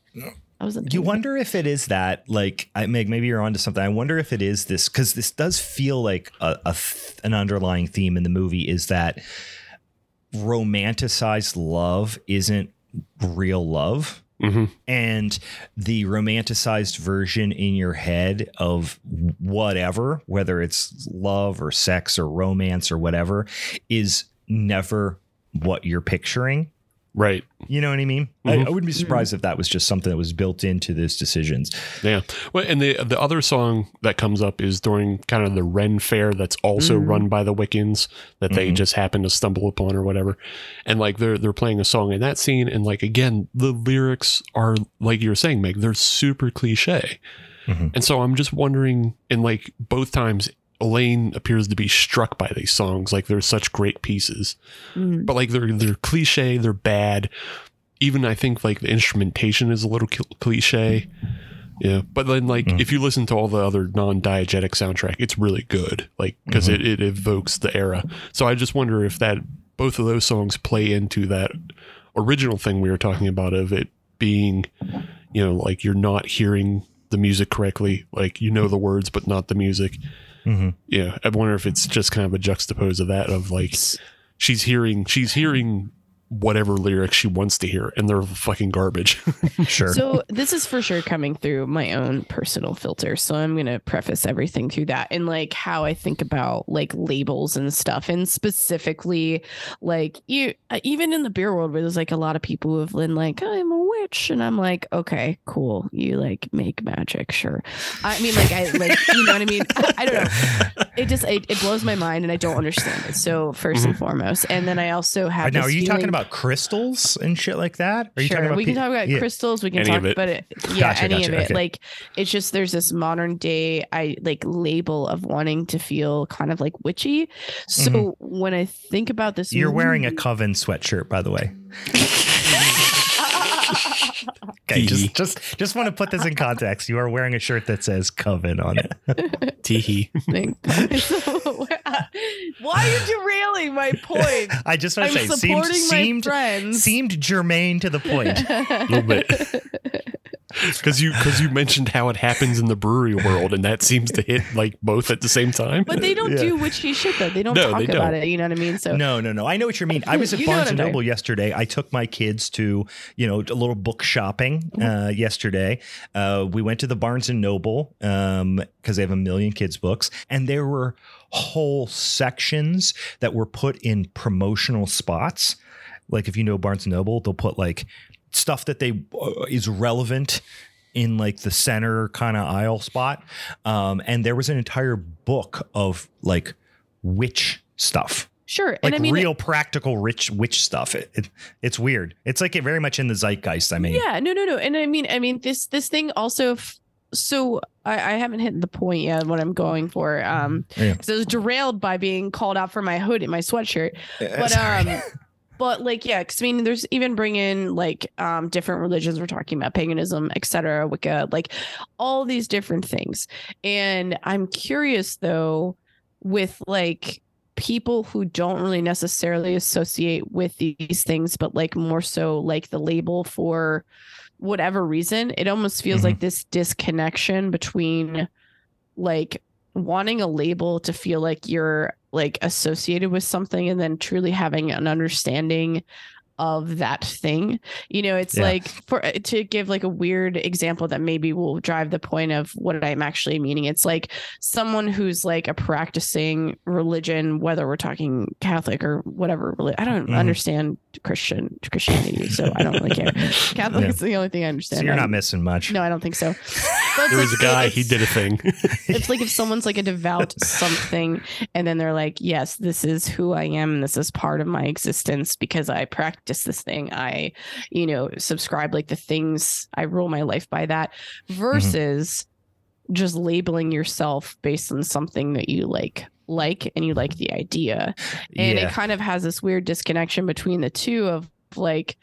I was You wonder if it is that, like, I Meg, maybe you're onto something. I wonder if it is this because this does feel like a, a th- an underlying theme in the movie is that romanticized love isn't real love. Hmm and the romanticized version in your head of whatever, whether it's love or sex or romance or whatever, is never what you're picturing. Right. You know what I mean? I, Mhm. I wouldn't be surprised if that was just something that was built into those decisions. Yeah. Well, and the the other song that comes up is during kind of the Ren Fair that's also Mhm. run by the Wiccans that they Mhm. just happen to stumble upon or whatever. And like they're they're playing a song in that scene and like again, the lyrics are like you were saying, Meg, they're super cliche. Mhm. And so I'm just wondering, and like both times Elaine appears to be struck by these songs, like they're such great pieces. Mm. But like they're they're cliche, they're bad. Even I think like the instrumentation is a little cl- cliche. Yeah, but then like Mm. if you listen to all the other non-diegetic soundtrack, it's really good. Like because Mhm. it, it evokes the era. So I just wonder if that both of those songs play into that original thing we were talking about of it being, you know, like you're not hearing the music correctly. Like you know the words but not the music. Mhm. Yeah, I wonder if it's just kind of a juxtapose of that of like she's hearing she's hearing whatever lyrics she wants to hear and they're fucking garbage. [laughs] Sure. So this is for sure coming through my own personal filter. So I'm going to preface everything through that and like how I think about like labels and stuff and specifically like you uh, even in the beer world where there's like a lot of people who have been like I'm a witch and i'm like okay cool you like make magic sure i mean like i like you know what i mean i, [laughs] I don't know it just it, it, blows my mind and i don't understand it so 1st mm-hmm. and foremost and then i also have now are you feeling, talking about crystals and shit like that are you sure, talking about we can talk about yeah. crystals we can any talk about it yeah gotcha, any gotcha, of it okay. like it's just there's this modern day i like label of wanting to feel kind of like witchy so mm-hmm. when i think about this you're movie, wearing a coven sweatshirt by the way [laughs] okay, just just just want to put this in context. You are wearing a shirt that says Coven on it. [laughs] Teehee. [laughs] Why are you derailing my point? [laughs] I just want to say seemed seemed, seemed germane to the point. a little bit [laughs] because you because you mentioned how it happens in the brewery world, and that seems to hit like both at the same time. But they don't yeah. do witchy shit though. They don't no, talk they about don't. it. You know what I mean? So no, no, no. I know what you mean. I was [laughs] at Barnes and Noble yesterday. I took my kids to you know a little book shopping mm-hmm. uh, yesterday. Uh, we went to the Barnes and Noble because um, they have a million kids books, and there were whole sections that were put in promotional spots. Like if you know Barnes and Noble, they'll put like stuff that they uh, is relevant in like the center kind of aisle spot. Um, and there was an entire book of like witch stuff. Sure, like and I mean, real practical rich witch stuff. It, it, it's weird. It's like very much in the zeitgeist. I mean, yeah, no, no, no. And I mean, I mean this this thing also. F- so I, I haven't hit the point yet. What I'm going for, um, yeah. so I was derailed by being called out for my hood in my sweatshirt. But um, but like yeah because i mean there's even bringing like um different religions we're talking about paganism etc wicca like all these different things and i'm curious though with like people who don't really necessarily associate with these things but like more so like the label for whatever reason it almost feels mm-hmm. like this disconnection between like wanting a label to feel like you're like associated with something and then truly having an understanding of that thing. You know, it's yeah. like for uh, to give like a weird example that maybe will drive the point of what I'm actually meaning. It's like someone who's like a practicing religion, whether we're talking Catholic or whatever. Religion I don't mm. understand Christian Christianity, so I don't really care. [laughs] Catholic yeah. is the only thing I understand. So you're not missing much. No, I don't think so. [laughs] there was like, a guy, he did a thing. [laughs] it's like if someone's like a devout something, and then they're like, "Yes, this is who I am. This is part of my existence because I practice." practice this thing. I, you know, subscribe like the things I rule my life by that mm-hmm. versus mm-hmm. just labeling yourself based on something that you like like and you like the idea. And yeah. it kind of has this weird disconnection between the two of like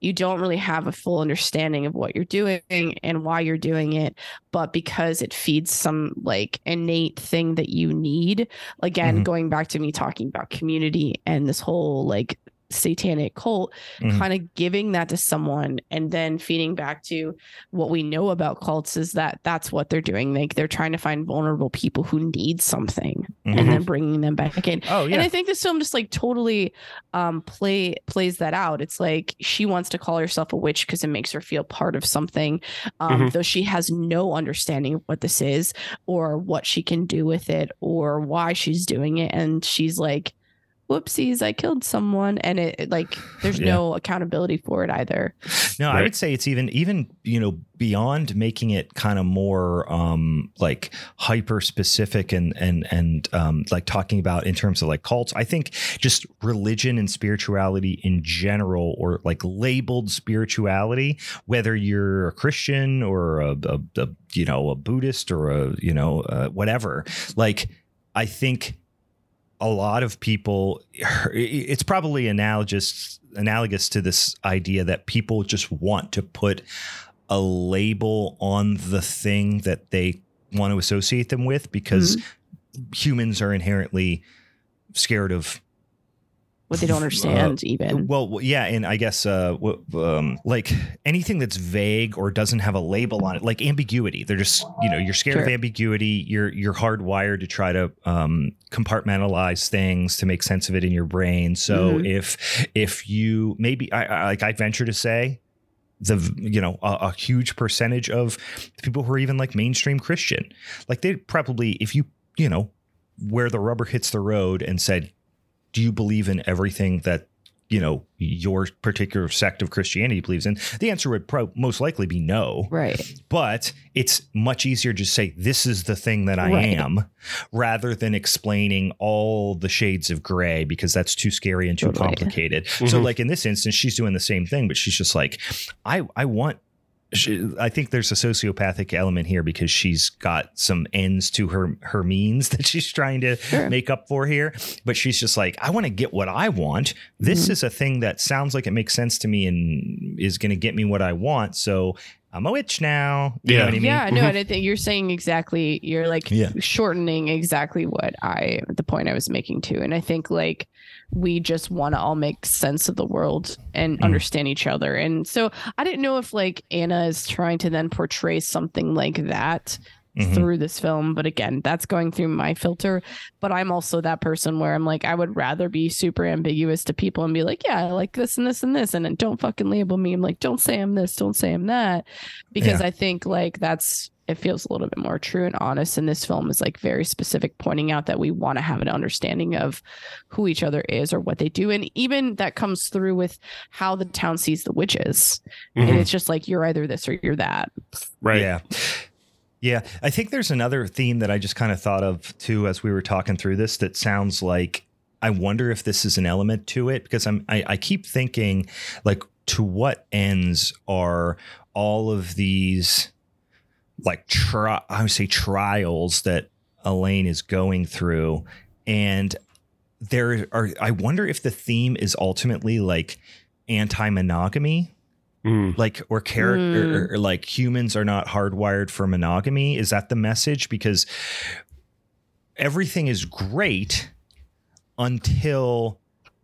you don't really have a full understanding of what you're doing and why you're doing it but because it feeds some like innate thing that you need again mm-hmm. going back to me talking about community and this whole like satanic cult mm-hmm. kind of giving that to someone and then feeding back to what we know about cults is that that's what they're doing like they're trying to find vulnerable people who need something mm-hmm. and then bringing them back in oh yeah and i think this film just like totally um play plays that out it's like she wants to call herself a witch because it makes her feel part of something um mm-hmm. though she has no understanding of what this is or what she can do with it or why she's doing it and she's like whoopsies, I killed someone, and it, like there's yeah. no accountability for it either. No, right. I would say it's even even you know beyond making it kind of more um like hyper specific and and and um like talking about in terms of like cults. I think just religion and spirituality in general, or like labeled spirituality, whether you're a Christian or a, a, a you know a Buddhist or a you know uh, whatever, like I think a lot of people [laughs] it's probably analogous analogous to this idea that people just want to put a label on the thing that they want to associate them with because mm-hmm. humans are inherently scared of what they don't [laughs] understand uh, even well yeah and i guess uh, um, like anything that's vague or doesn't have a label on it like ambiguity they're just you know you're scared sure. of ambiguity you're you're hardwired to try to um, compartmentalize things to make sense of it in your brain so mm-hmm. if if you maybe I, I like i venture to say the you know a, a huge percentage of people who are even like mainstream christian like they probably if you you know where the rubber hits the road and said do you believe in everything that you know your particular sect of Christianity believes in, the answer would pro- most likely be no. Right. But it's much easier to say this is the thing that I Right. am, rather than explaining all the shades of gray because that's too scary and too Totally. complicated. So, Mhm. like in this instance, she's doing the same thing, but she's just like, I I want. She, I think there's a sociopathic element here because she's got some ends to her her means [laughs] that she's trying to Sure. make up for here. But she's just like, I want to get what I want. This Mhm. is a thing that sounds like it makes sense to me and is going to get me what I want. So I'm a witch now. You Yeah. know what I mean? Yeah, no, Mhm. and I think you're saying exactly. You're like Yeah. shortening exactly what I the point I was making too. And I think like we just want to all make sense of the world and Mhm. understand each other. And so I didn't know if like Anna is trying to then portray something like that Mhm. through this film. But again, that's going through my filter. But I'm also that person where I'm like, I would rather be super ambiguous to people and be like, yeah, I like this and this and this. And then don't fucking label me. I'm like, don't say I'm this, don't say I'm that. Because I think like that's, it feels a little bit more true and honest. And this film is like very specific, pointing out that we want to have an understanding of who each other is or what they do. And even that comes through with how the town sees the witches. And Mhm. it's just like, you're either this or you're that. Right. Yeah. Yeah. I think there's another theme that I just kind of thought of too as we were talking through this that sounds like I wonder if this is an element to it because I'm I, I keep thinking like to what ends are all of these like tri- I would say trials that Elaine is going through and there are I wonder if the theme is ultimately like anti-monogamy Mm. like or character Mm. or, or, like humans are not hardwired for monogamy is that the message because everything is great until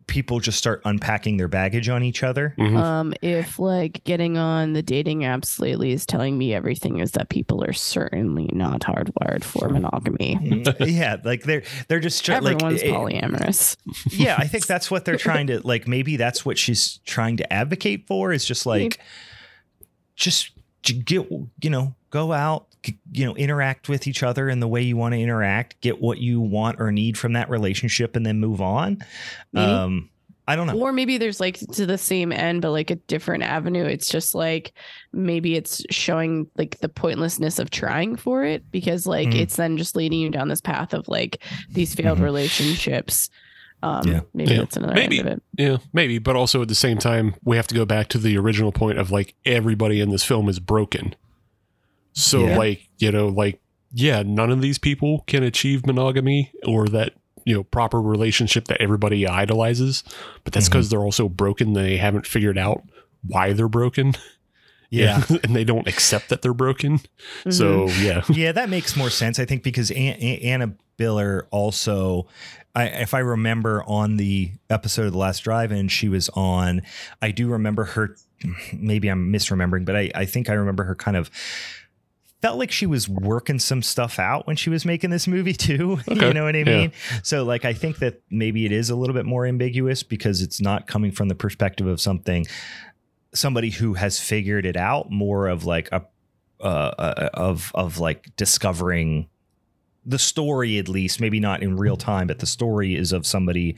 people just start unpacking their baggage on each other Mhm. Um, if like getting on the dating apps lately is telling me everything is that people are certainly not hardwired for monogamy. yeah like they're they're just try- like Everyone's it- polyamorous. yeah i think that's what they're trying to like maybe that's what she's trying to advocate for is just like just j- get you know go out you know interact with each other in the way you want to interact get what you want or need from that relationship and then move on Maybe. um i don't know Or maybe there's like to the same end, but like a different avenue. It's just like maybe it's showing like the pointlessness of trying for it because like Mhm. it's then just leading you down this path of like these failed Mhm. relationships. Um, Yeah. maybe Yeah. that's another Maybe. end of it. Yeah, maybe, but also at the same time, we have to go back to the original point of like everybody in this film is broken. So, Yeah. like, you know, like, yeah, none of these people can achieve monogamy or that, you know, proper relationship that everybody idolizes, but that's because they're also broken. They haven't figured out why they're broken. [laughs] yeah [laughs] and they don't accept that they're broken. Mhm. So, yeah. [laughs] yeah, that makes more sense. I think because An- An- Anna Biller also, I, if I remember on the episode of the Last Drive-In, she was on. I do remember her. Maybe I'm misremembering, but I, I think I remember her kind of felt like she was working some stuff out when she was making this movie [laughs] too. Okay, you know what I yeah. mean? So like I think that maybe it is a little bit more ambiguous because it's not coming from the perspective of something somebody who has figured it out, more of like a uh, uh, of of like discovering the story at least maybe not in real time but the story is of somebody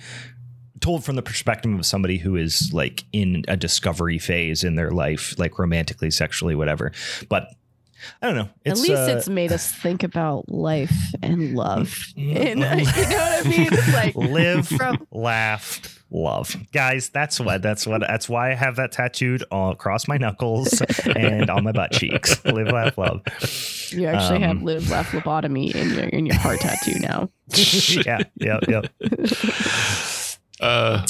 told from the perspective of somebody who is like in a discovery phase in their life like romantically sexually whatever but i don't know At least uh, it's made us think about life and love. Mm, [laughs] And, you know what I mean? Like [laughs] live from laugh love guys that's what that's what that's why i have that tattooed all across my knuckles [laughs] and on my butt cheeks live laugh love you actually have Um, live laugh lobotomy in your in your heart tattoo now. [laughs] yeah yeah yeah Uh,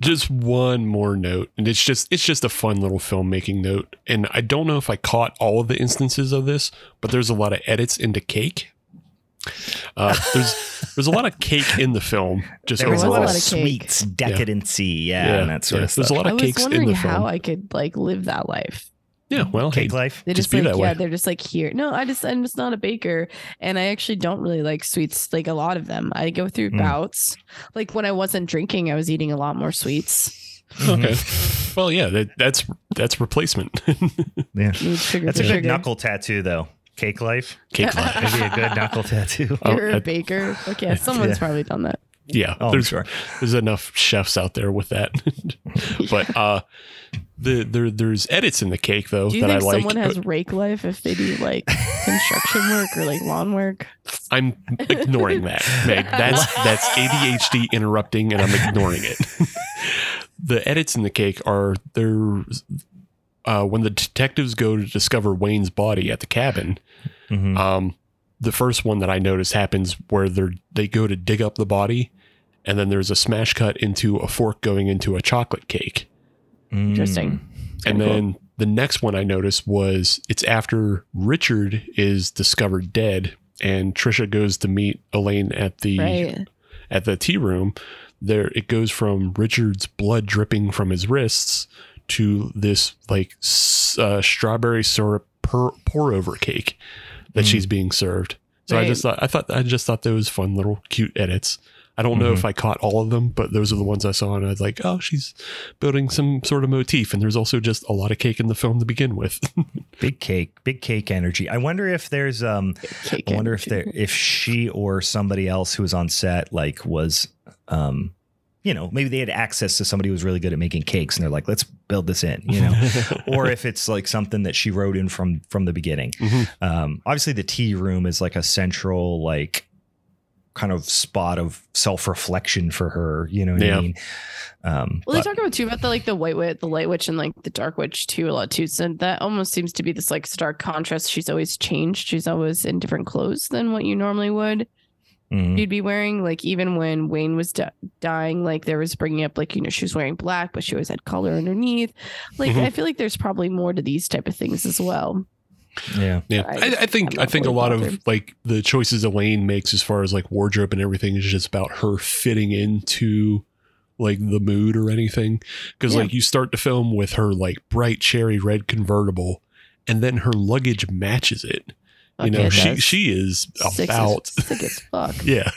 just one more note, and it's just it's just a fun little filmmaking note. And I don't know if I caught all of the instances of this, but there's a lot of edits into cake. Uh, there's there's a lot of cake in the film. Just there was a lot a of lot of cake. sweets decadency yeah, and that sort yeah. of stuff There's a lot I of was cake in wondering the how film. I could like live that life. yeah, well, hey, cake life They Just just, be like that yeah, way. they're just like here. No, I just I'm just not a baker, and I actually don't really like sweets. Like a lot of them, I go through Mm. bouts. Like when I wasn't drinking, I was eating a lot more sweets. [laughs] okay. well, yeah, that, that's that's replacement. [laughs] yeah that's a good knuckle tattoo though cake life cake life. that'd be a good knuckle [laughs] tattoo Oh, You're a baker. Okay, someone's Yeah. probably done that. Yeah, oh I'm there's sure there's enough chefs out there with that. [laughs] But [laughs] uh, the there there's edits in the cake though Do you that I think like. someone has rake life if they do like construction work or like lawn work? I'm ignoring that, Meg. That's that's ADHD interrupting, and I'm ignoring it. the edits in the cake are there. Uh, when the detectives go to discover Wayne's body at the cabin, Mhm. um, the first one that I notice happens where they they go to dig up the body, and then there's a smash cut into a fork going into a chocolate cake. Interesting. And Kinda cool. then the next one I noticed was it's after Richard is discovered dead, and Trisha goes to meet Elaine at the Right. at the tea room. There, it goes from Richard's blood dripping from his wrists to this like uh, strawberry syrup pour, pour over cake that Mm. she's being served. So I just thought I thought I just thought those fun little cute edits. I don't know Mhm. if I caught all of them, but those are the ones I saw, and I was like, "Oh, she's building some sort of motif." And there's also just a lot of cake in the film to begin with. [laughs] Big cake, big cake energy. I wonder if there's um I wonder if there if she or somebody else who was on set like was um you know, maybe they had access to somebody who was really good at making cakes and they're like, let's build this in, you know. [laughs] or if it's like something that she wrote in from from the beginning. Mhm. Um obviously the tea room is like a central like kind of spot of self-reflection for her, you know what Yeah. I mean? Um Well, they talk about too about the like the white witch, the light witch, and like the dark witch too a lot too. So that almost seems to be this like stark contrast. She's always changed. She's always in different clothes than what you normally would. Mhm. You'd be wearing like even when Wayne was di- dying, like there was bringing up like you know she was wearing black, but she always had color underneath. Like Mhm. I feel like there's probably more to these type of things as well. yeah. Yeah, I I, I think I'm I think a really lot of like the choices Elaine makes as far as like wardrobe and everything is just about her fitting into like the mood or anything. Because Yeah. like you start the film with her like bright cherry red convertible, and then her luggage matches it. You know, she does. she is as- about sick as fuck. [laughs] yeah,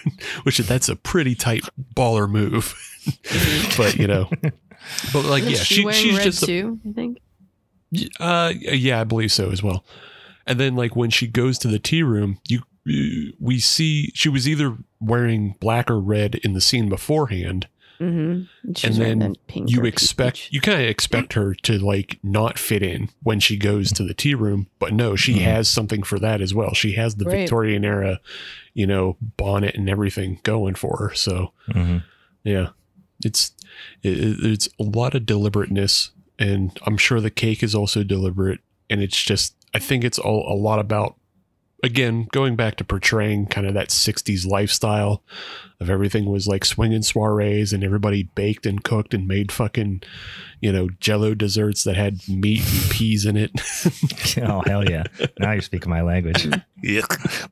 which that's a pretty tight baller move. [laughs] but you know, but like Isn't yeah, she she she's red just too. I think. uh, yeah, I believe so as well. And then, like when she goes to the tea room, you- we see she was either wearing black or red in the scene beforehand. Mm-hmm. And then pink You expect peach. you kind of expect her to like not fit in when she goes to the tea room, but no, she Mhm. has something for that as well. She has the Right. Victorian era, you know, bonnet and everything going for her. So Mhm. yeah, it's it, it's a lot of deliberateness, and I'm sure the cake is also deliberate. And it's just, I think it's all a lot about, again, going back to portraying kind of that '60s lifestyle of everything was like swinging soirees and everybody baked and cooked and made fucking, you know, Jello desserts that had meat and peas in it. [laughs] oh hell yeah. Now you're speaking my language. [laughs] yeah,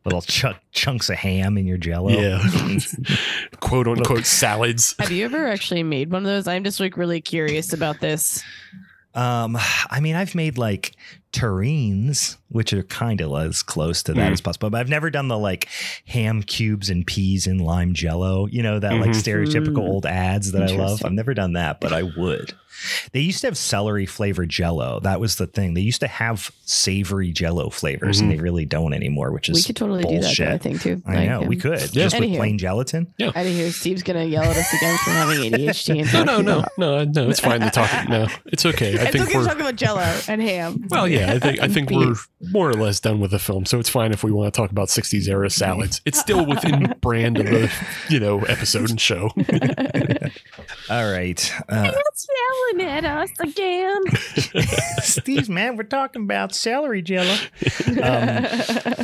Little chunk, chunks of ham in your jello. yeah, [laughs] quote unquote salads. Have you ever actually made one of those? I'm just like really curious about this. Um, I mean, I've made like terrines, which are kind of as close to that Mm. as possible, but I've never done the like ham cubes and peas in lime jello, you know, that like Mhm. stereotypical Mm. old ads that I love. I've never done that, but I would. They used to have celery flavored jello. That was the thing. They used to have savory jello flavors, and they really don't anymore, which is we could totally do that. bullshit. Though, I think too. I know we um, could Yeah. [laughs] just with plain gelatin. Yeah. I Out of here, Steve's gonna yell at us again for having ADHD. And No, no, no, no, no. It's fine to talk. No, it's okay. I [laughs] it's think okay we're talking about Jello and ham. well. Yeah, I think I [laughs] think we're more or less done with the film, so it's fine if we want to talk about '60s era salads. [laughs] It's still within brand of the you know episode and show. [laughs] All right. Uh, That's yelling at us again. Steve, man, we're talking about celery jello. Um,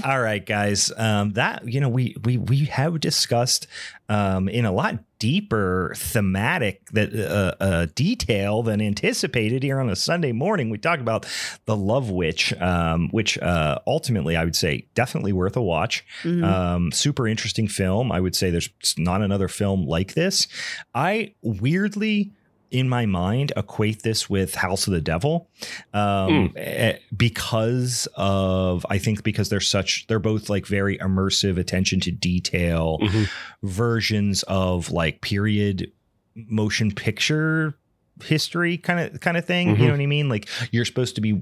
all right, guys. Um, that you know, we we we have discussed um, in a lot deeper thematic that uh, uh, detail than anticipated here on a Sunday morning. We talk about the Love Witch, um, which uh, ultimately I would say definitely worth a watch. Mhm. Um, super interesting film. I would say there's not another film like this. I weirdly, in my mind, equate this with House of the Devil, um, eh, because of I think because they're such they're both like very immersive attention to detail Mhm. versions of like period motion picture history kind of kind of thing. You Mhm. know what I mean? Like you're supposed to be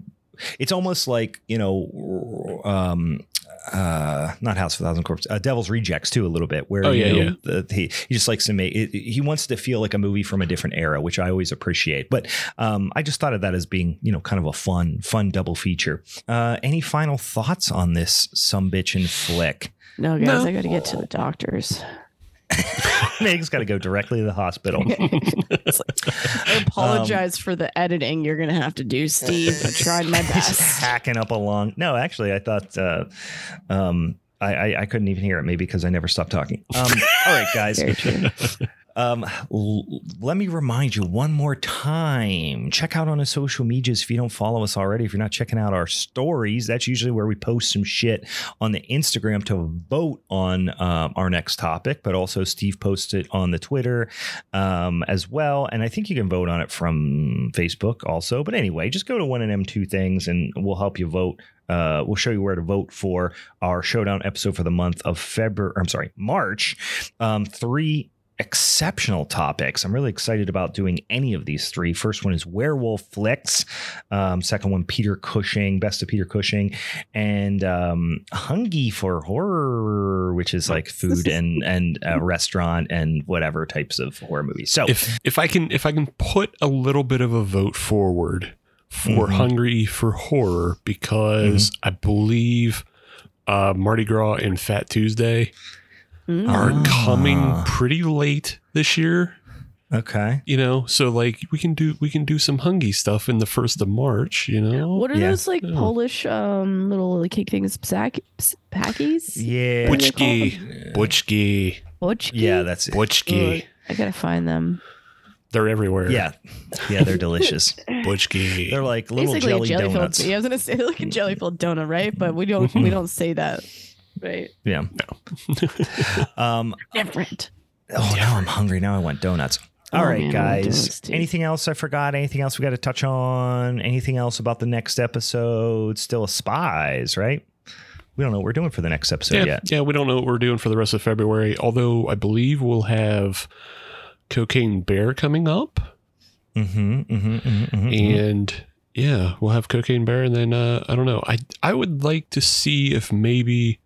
it's almost like you know um uh not house of a thousand corpses uh, devil's rejects too a little bit where Oh, you yeah, know, The, he, he just likes to make it, he wants to feel like a movie from a different era which i always appreciate but um i just thought of that as being you know kind of a fun fun double feature uh any final thoughts on this some bitch and flick No, guys, No. I got to get to the doctors. [laughs] meg's got to go directly to the hospital [laughs] like, I apologize for the editing you're gonna have to do, Steve. I tried my [laughs] best. hacking up a along. No, actually, I thought uh, um, I, I I couldn't even hear it. Maybe because I never stopped talking. Um, all right, guys. Um, l- let me remind you one more time. Check out on the social medias if you don't follow us already. If you're not checking out our stories, that's usually where we post some shit on the Instagram to vote on um, our next topic. But also, Steve posts it on the Twitter um, as well, and I think you can vote on it from Facebook also. But anyway, just go to one of them two things, and we'll help you vote. Uh, we'll show you where to vote for our showdown episode for the month of February. I'm sorry, March. Um, three exceptional topics. I'm really excited about doing any of these three. First one is werewolf flicks. Um, second one, Peter Cushing, best of Peter Cushing, and um, Hungy for horror, which is like [laughs] food and and uh, restaurant and whatever types of horror movies. So if if I can if I can put a little bit of a vote forward for Mhm. Hungry for Horror because I believe uh, Mardi Gras and Fat Tuesday Mm. are Ah. coming pretty late this year. okay, You know, so like we can do we can do some Hungy stuff in the first of March. You know, What are Yeah. those like Yeah. Polish um little like, cake things? Psak, ps- packies? yeah, What do they call Butchki, Butchki, Butchki? yeah, that's it. Butchki. I gotta find them. They're everywhere. Yeah, yeah, they're delicious. [laughs] Butchki. They're like little Basically jelly, jelly donuts. filled. [laughs] Yeah, I was gonna say like a jelly filled donut, right? But we don't we [laughs] don't say that, right? Yeah. [laughs] Um, Different. Oh, now I'm hungry. Now I want donuts. Oh, All right, man, guys. Anything else I forgot? Anything else we got to touch on? Anything else about the next episode? Still a spies, right? We don't know what we're doing for the next episode yeah, yet. yeah, we don't know what we're doing for the rest of February. Although I believe we'll have Cocaine Bear coming up, Mm-hmm, mm-hmm, mm-hmm, mm-hmm. and yeah, we'll have Cocaine Bear, and then uh, I don't know. I I would like to see if maybe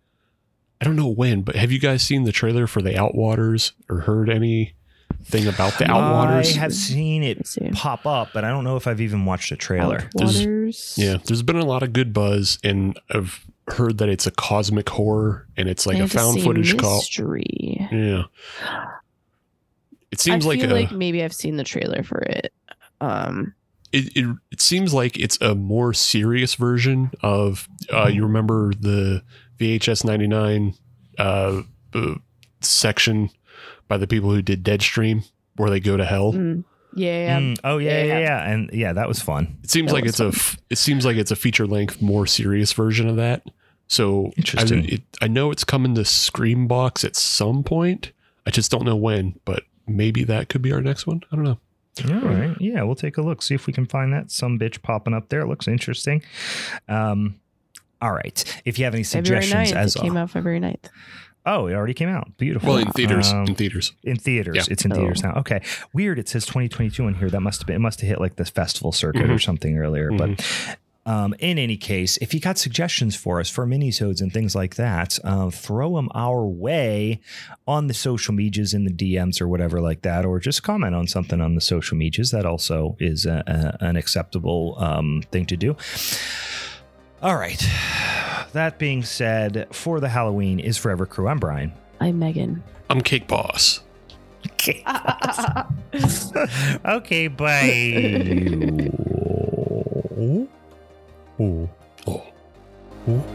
I don't know when, but have you guys seen the trailer for the Outwaters or heard anything about the Outwaters? I have seen it Let's pop up, but I don't know if I've even watched a trailer. There's- Yeah, there's been a lot of good buzz, and I've heard that it's a cosmic horror, and it's like a found Fantasy footage call. mystery. Yeah, it seems I like feel a. like maybe I've seen the trailer for it. Um, it, it it seems like it's a more serious version of uh, you remember the VHS 99 uh, uh, section by the people who did Deadstream where they go to hell. mm, yeah, Mm, oh yeah, Yeah, yeah, yeah. yeah, and yeah, that was fun. It seems That like was it's a f- it seems like it's a feature length more serious version of that. So I, Interesting. it, I know it's coming to Screambox at some point. I just don't know when, but maybe that could be our next one. I don't know. All right. Yeah, we'll take a look. See if we can find that some bitch popping up there. It looks interesting. Um, all right. If you have any February suggestions 9th. as it came out February 9th. Oh, it already came out. Beautiful. Well, in theaters, Um, in theaters. in theaters. Yeah. It's in theaters Oh. now. Okay. Weird. It says 2022 in here. That must have been it must have hit like the festival circuit or Mhm. something earlier. But um, in any case, if you got suggestions for us for minisodes and things like that, uh, throw them our way on the social medias in the DMs or whatever like that, or just comment on something on the social medias. That also is a, a, an acceptable um, thing to do. All right. That being said, for the Halloween is Forever Crew. I'm Brian. I'm Megan. I'm Cake Boss. Okay. [laughs] okay, bye. [laughs] Oh. Ooh.